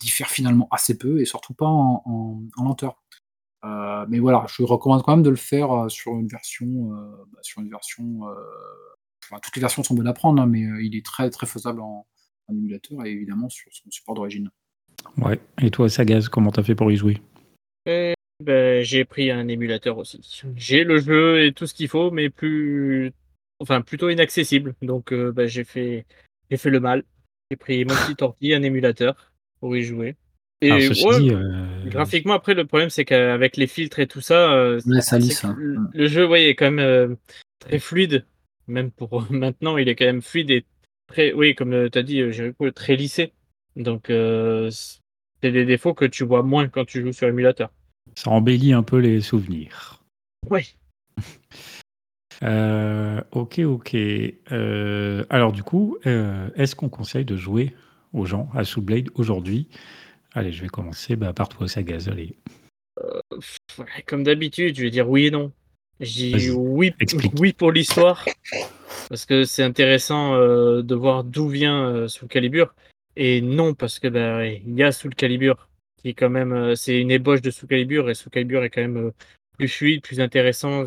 diffèrent finalement assez peu et surtout pas en, lenteur. mais voilà, je recommande quand même de le faire sur une version. Bah, sur une version toutes les versions sont bonnes à prendre, hein, mais il est très très faisable en, émulateur et évidemment sur son support d'origine. Ouais. Et toi, Sagaz, comment t'as fait pour y jouer? Ben, j'ai pris un émulateur aussi. J'ai le jeu et tout ce qu'il faut, mais plus, enfin plutôt inaccessible. Donc euh, ben, j'ai fait, j'ai fait le mal. J'ai pris mon petit ordi, un émulateur pour y jouer. Et euh, graphiquement, après, le problème, c'est qu'avec les filtres et tout ça, euh, hein. le, jeu, ouais, est quand même très fluide. Même pour maintenant, il est quand même fluide et très, oui, comme tu as dit, très lissé. Donc, c'est des défauts que tu vois moins quand tu joues sur émulateur. Ça embellit un peu les souvenirs. Oui. Euh, ok, ok. Euh, alors du coup, euh, est-ce qu'on conseille de jouer aux gens à Soulblade aujourd'hui? Allez, je vais commencer bah, par toi, Sagaz. Allez. Comme d'habitude, je vais dire oui et non. Je dis Vas-y, oui, explique. oui pour l'histoire, parce que c'est intéressant de voir d'où vient Soul Calibur, et non parce que bah, il y a Soul Calibur qui est quand même, euh, c'est une ébauche de Soul Calibur, et Soul Calibur est quand même euh, plus fluide, plus intéressant.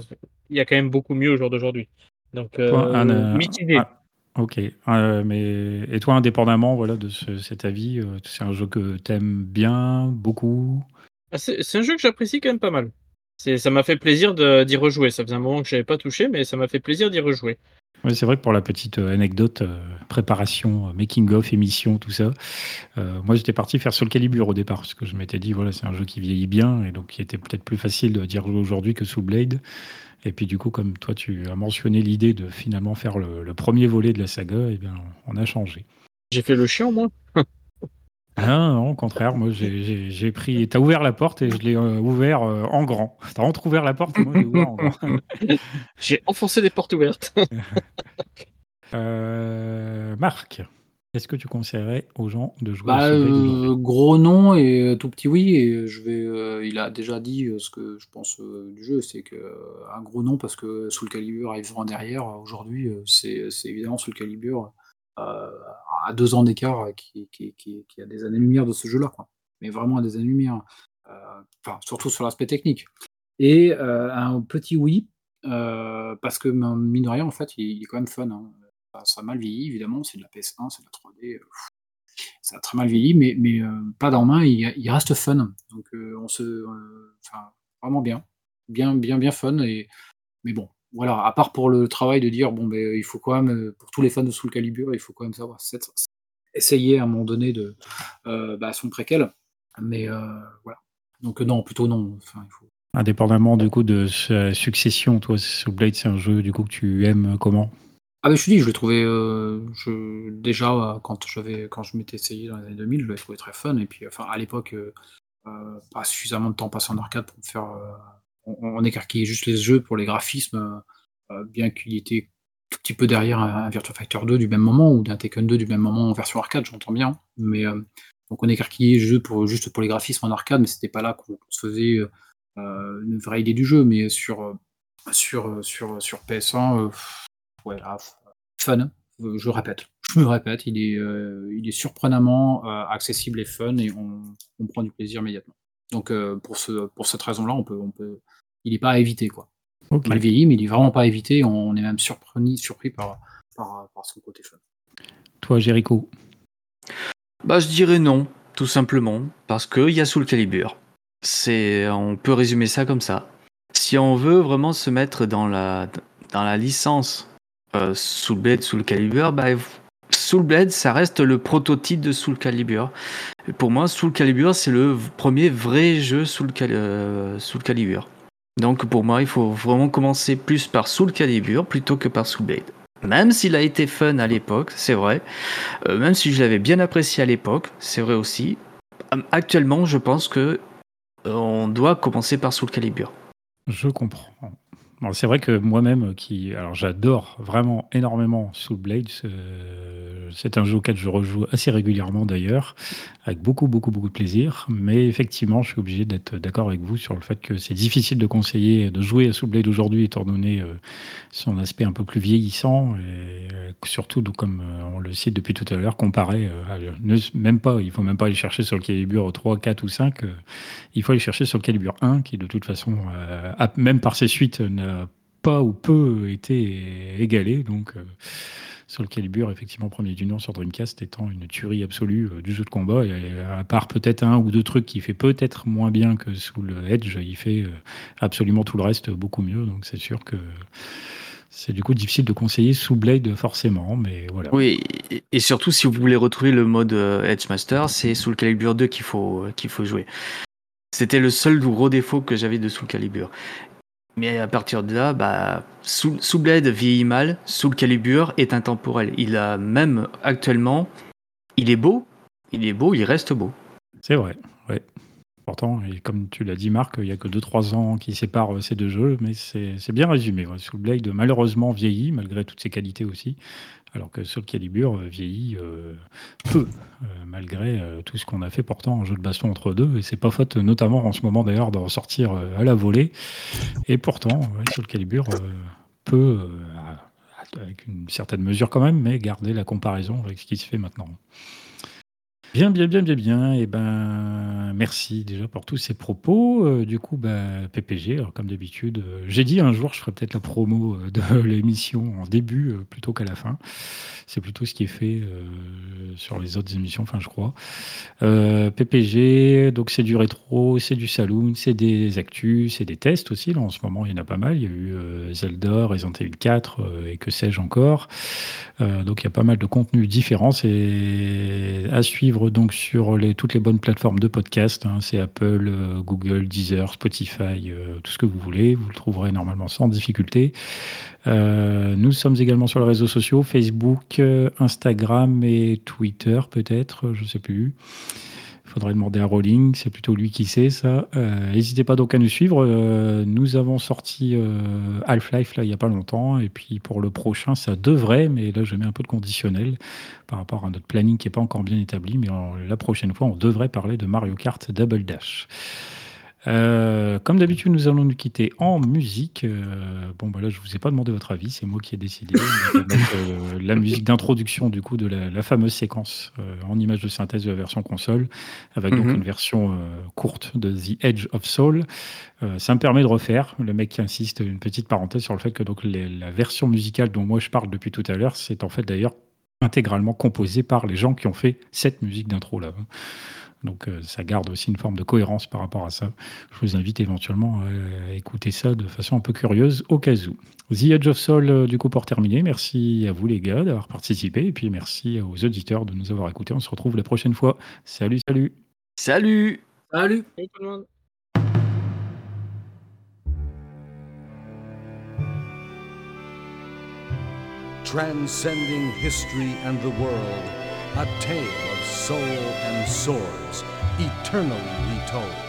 Il y a quand même beaucoup mieux au jour d'aujourd'hui. Donc euh, un, mitigé. ah, ok. Euh, mais et toi, indépendamment, voilà, de ce- cet avis, euh, c'est un jeu que t'aimes bien, beaucoup? Ah, c'est un jeu que j'apprécie quand même pas mal. C'est, ça m'a fait plaisir d'y rejouer. Ça faisait un moment que je n'avais pas touché, mais ça m'a fait plaisir d'y rejouer. Oui, c'est vrai que pour la petite euh, anecdote, euh, préparation, euh, making of, émission, tout ça, moi j'étais parti faire Soul Calibur au départ parce que je m'étais dit voilà c'est un jeu qui vieillit bien et donc qui était peut-être plus facile de dire aujourd'hui que Soul Blade. Et puis du coup comme toi tu as mentionné l'idée de finalement faire le, le premier volet de la saga, et bien on a changé. J'ai fait le chien, moi. Ah non, au contraire, moi j'ai- pris. T'as ouvert la porte et je l'ai euh, ouvert euh, en grand. T'as entre-ouvert la porte et moi j'ai ouvert en grand. J'ai enfoncé des portes ouvertes. Euh, Marc, est-ce que tu conseillerais aux gens de jouer Bah, à euh, gros non et tout petit oui. Et je vais, euh, il a déjà dit ce que je pense euh, du jeu, c'est que un gros non parce que Soul Calibur arrive vraiment derrière. Aujourd'hui, c'est évidemment Soul Calibur euh, à deux ans d'écart euh, qui, a des années-lumière de ce jeu-là. Mais vraiment à des années-lumière. Euh, Enfin, surtout sur l'aspect technique. Et euh, un petit oui parce que mine de rien, en fait, il, est quand même fun. hein. Ça, a mal vieilli, évidemment. C'est de la PS1, c'est de la 3D. euh, ça a très mal vieilli, mais, pas dans main, il, reste fun. Donc on se, euh, vraiment bien, bien, bien, bien fun. Et mais bon, voilà. À part pour le travail de dire bon, ben il faut quand même euh, pour tous les fans de Soul Calibur, il faut quand même savoir cette- essayer à un moment donné de euh, bah, son préquel. Mais euh, voilà. Donc non, plutôt non. Enfin, il faut. Indépendamment du coup de sa succession, toi Soul Blade c'est un jeu du coup que tu aimes comment? Ah ben je te dis, je l'ai trouvé euh, je, déjà quand je m'étais essayé dans les années 2000, je l'avais trouvé très fun et puis enfin à l'époque euh, pas suffisamment de temps passé en arcade pour me faire euh, on, on écarquillait juste les jeux pour les graphismes euh, bien qu'il était tout petit peu derrière un, un Virtua Fighter 2 du même moment ou d'un Tekken 2 du même moment en version arcade, j'entends bien, mais euh, donc on écarquillait les jeux pour juste pour les graphismes en arcade, mais c'était pas là qu'on se faisait euh, une vraie idée du jeu, mais sur euh, sur sur sur PS1 euh, ouais, là, fun. Euh, Je répète, je me répète, il est, euh, il est surprenamment euh, accessible et fun et on, prend du plaisir immédiatement. Donc euh, pour, ce, pour cette raison-là, on peut, on peut, il n'est pas à éviter. Quoi. Ok. Mal vieilli, mais il est vraiment pas à éviter. On est même surpris, surpris par, par, par son côté fun. Toi Jericho Bah, je dirais non, tout simplement, parce qu'il y a Soul Calibur. C'est, on peut résumer ça comme ça. Si on veut vraiment se mettre dans la, dans la licence euh, Soul Blade, Soul Calibur, bah, Soul Blade, ça reste le prototype de Soul Calibur. Et pour moi, Soul Calibur, c'est le v- premier vrai jeu Soul, Cal- euh, Soul Calibur. Donc pour moi, il faut vraiment commencer plus par Soul Calibur plutôt que par Soul Blade. Même s'il a été fun à l'époque, c'est vrai. Euh, même si je l'avais bien apprécié à l'époque, c'est vrai aussi. Euh, Actuellement, je pense que euh, on doit commencer par Soul Calibur. Je comprends. C'est vrai que moi-même, qui, alors j'adore vraiment énormément Soul Blade. euh, C'est un jeu auquel je rejoue assez régulièrement d'ailleurs, avec beaucoup, beaucoup, beaucoup de plaisir. Mais effectivement, je suis obligé d'être d'accord avec vous sur le fait que c'est difficile de conseiller de jouer à Soul Blade aujourd'hui, étant donné euh, son aspect un peu plus vieillissant et euh, surtout, comme euh, on le cite depuis tout à l'heure, comparé euh, à, ne, même pas, il faut même pas aller chercher sur le Calibur 3, 4 ou 5. euh, il faut aller chercher sur le Calibur 1, qui de toute façon, même par ses suites, pas ou peu été égalé. Donc, euh, sur le Calibur, effectivement, premier du nom sur Dreamcast étant une tuerie absolue euh, du jeu de combat. À part peut-être un ou deux trucs qui fait peut-être moins bien que sous le Edge, il fait euh, absolument tout le reste beaucoup mieux. Donc, c'est sûr que c'est du coup difficile de conseiller sous Blade forcément, mais voilà. Oui, et- surtout si vous voulez retrouver le mode euh, Edge Master, c'est Soul Calibur 2 qu'il faut, euh, qu'il faut jouer. C'était le seul gros défaut que j'avais de Soul Calibur. Mais à partir de là, bah, Soul, Blade vieillit mal, Soul Calibur est intemporel. Il a même actuellement, il est beau, il est beau, il reste beau. C'est vrai, ouais. Pourtant, et comme tu l'as dit, Marc, il n'y a que 2-3 ans qui séparent euh, ces deux jeux, mais c'est c'est bien résumé. Ouais. Soul Blade, malheureusement, vieillit, malgré toutes ses qualités aussi, alors que Soul Calibur vieillit peu, malgré tout ce qu'on a fait pourtant en jeu de baston entre deux, et c'est pas faute, notamment en ce moment d'ailleurs, d'en sortir à la volée, et pourtant, Soul Calibur peut, avec une certaine mesure quand même, mais garder la comparaison avec ce qui se fait maintenant. Bien, bien, bien, bien, bien. Et eh ben, merci déjà pour tous ces propos. Euh, du coup, bah, PPG, comme d'habitude, euh, j'ai dit un jour, je ferai peut-être la promo euh, de l'émission en début plutôt qu'à la fin. C'est plutôt ce qui est fait sur les autres émissions, enfin, je crois. PPG, donc c'est du rétro, c'est du saloon, c'est des actus, c'est des tests aussi. Là, en ce moment, il y en a pas mal. Il y a eu Zelda, Resident Evil 4 et que sais-je encore. donc, il y a pas mal de contenus différents. C'est à suivre donc sur toutes les bonnes plateformes de podcast. Hein. c'est Apple, euh, Google, Deezer, Spotify, euh, tout ce que vous voulez. Vous le trouverez normalement sans difficulté. Euh, nous sommes également sur les réseaux sociaux, Facebook, Instagram et Twitter peut-être, je ne sais plus faudrait demander à Rolling, c'est plutôt lui qui sait ça. Euh, n'hésitez pas donc à nous suivre. Euh, nous avons sorti euh, Half-Life là il n'y a pas longtemps, et puis pour le prochain, ça devrait, mais là je mets un peu de conditionnel par rapport à notre planning qui n'est pas encore bien établi, mais la prochaine fois, on devrait parler de Mario Kart Double Dash. Euh, comme d'habitude, nous allons nous quitter en musique. Euh, bon, bah là, je vous ai pas demandé votre avis, c'est moi qui ai décidé. Euh, la musique d'introduction du coup de la, fameuse séquence en image de synthèse de la version console, avec donc mhm. une version courte de The Edge of Soul. ça me permet de refaire. Le mec qui insiste, une petite parenthèse sur le fait que donc la version musicale dont moi je parle depuis tout à l'heure, c'est en fait d'ailleurs intégralement composée par les gens qui ont fait cette musique d'intro là. Donc euh, ça garde aussi une forme de cohérence par rapport à ça. Je vous invite éventuellement à écouter ça de façon un peu curieuse au cas où. The Edge of Soul, euh, du coup, pour terminer, merci à vous les gars d'avoir participé et puis merci aux auditeurs de nous avoir écoutés. On se retrouve la prochaine fois. Salut, salut. Salut. Salut. Salut tout le monde. Transcending history and the world, a tale soul and swords, eternally retold.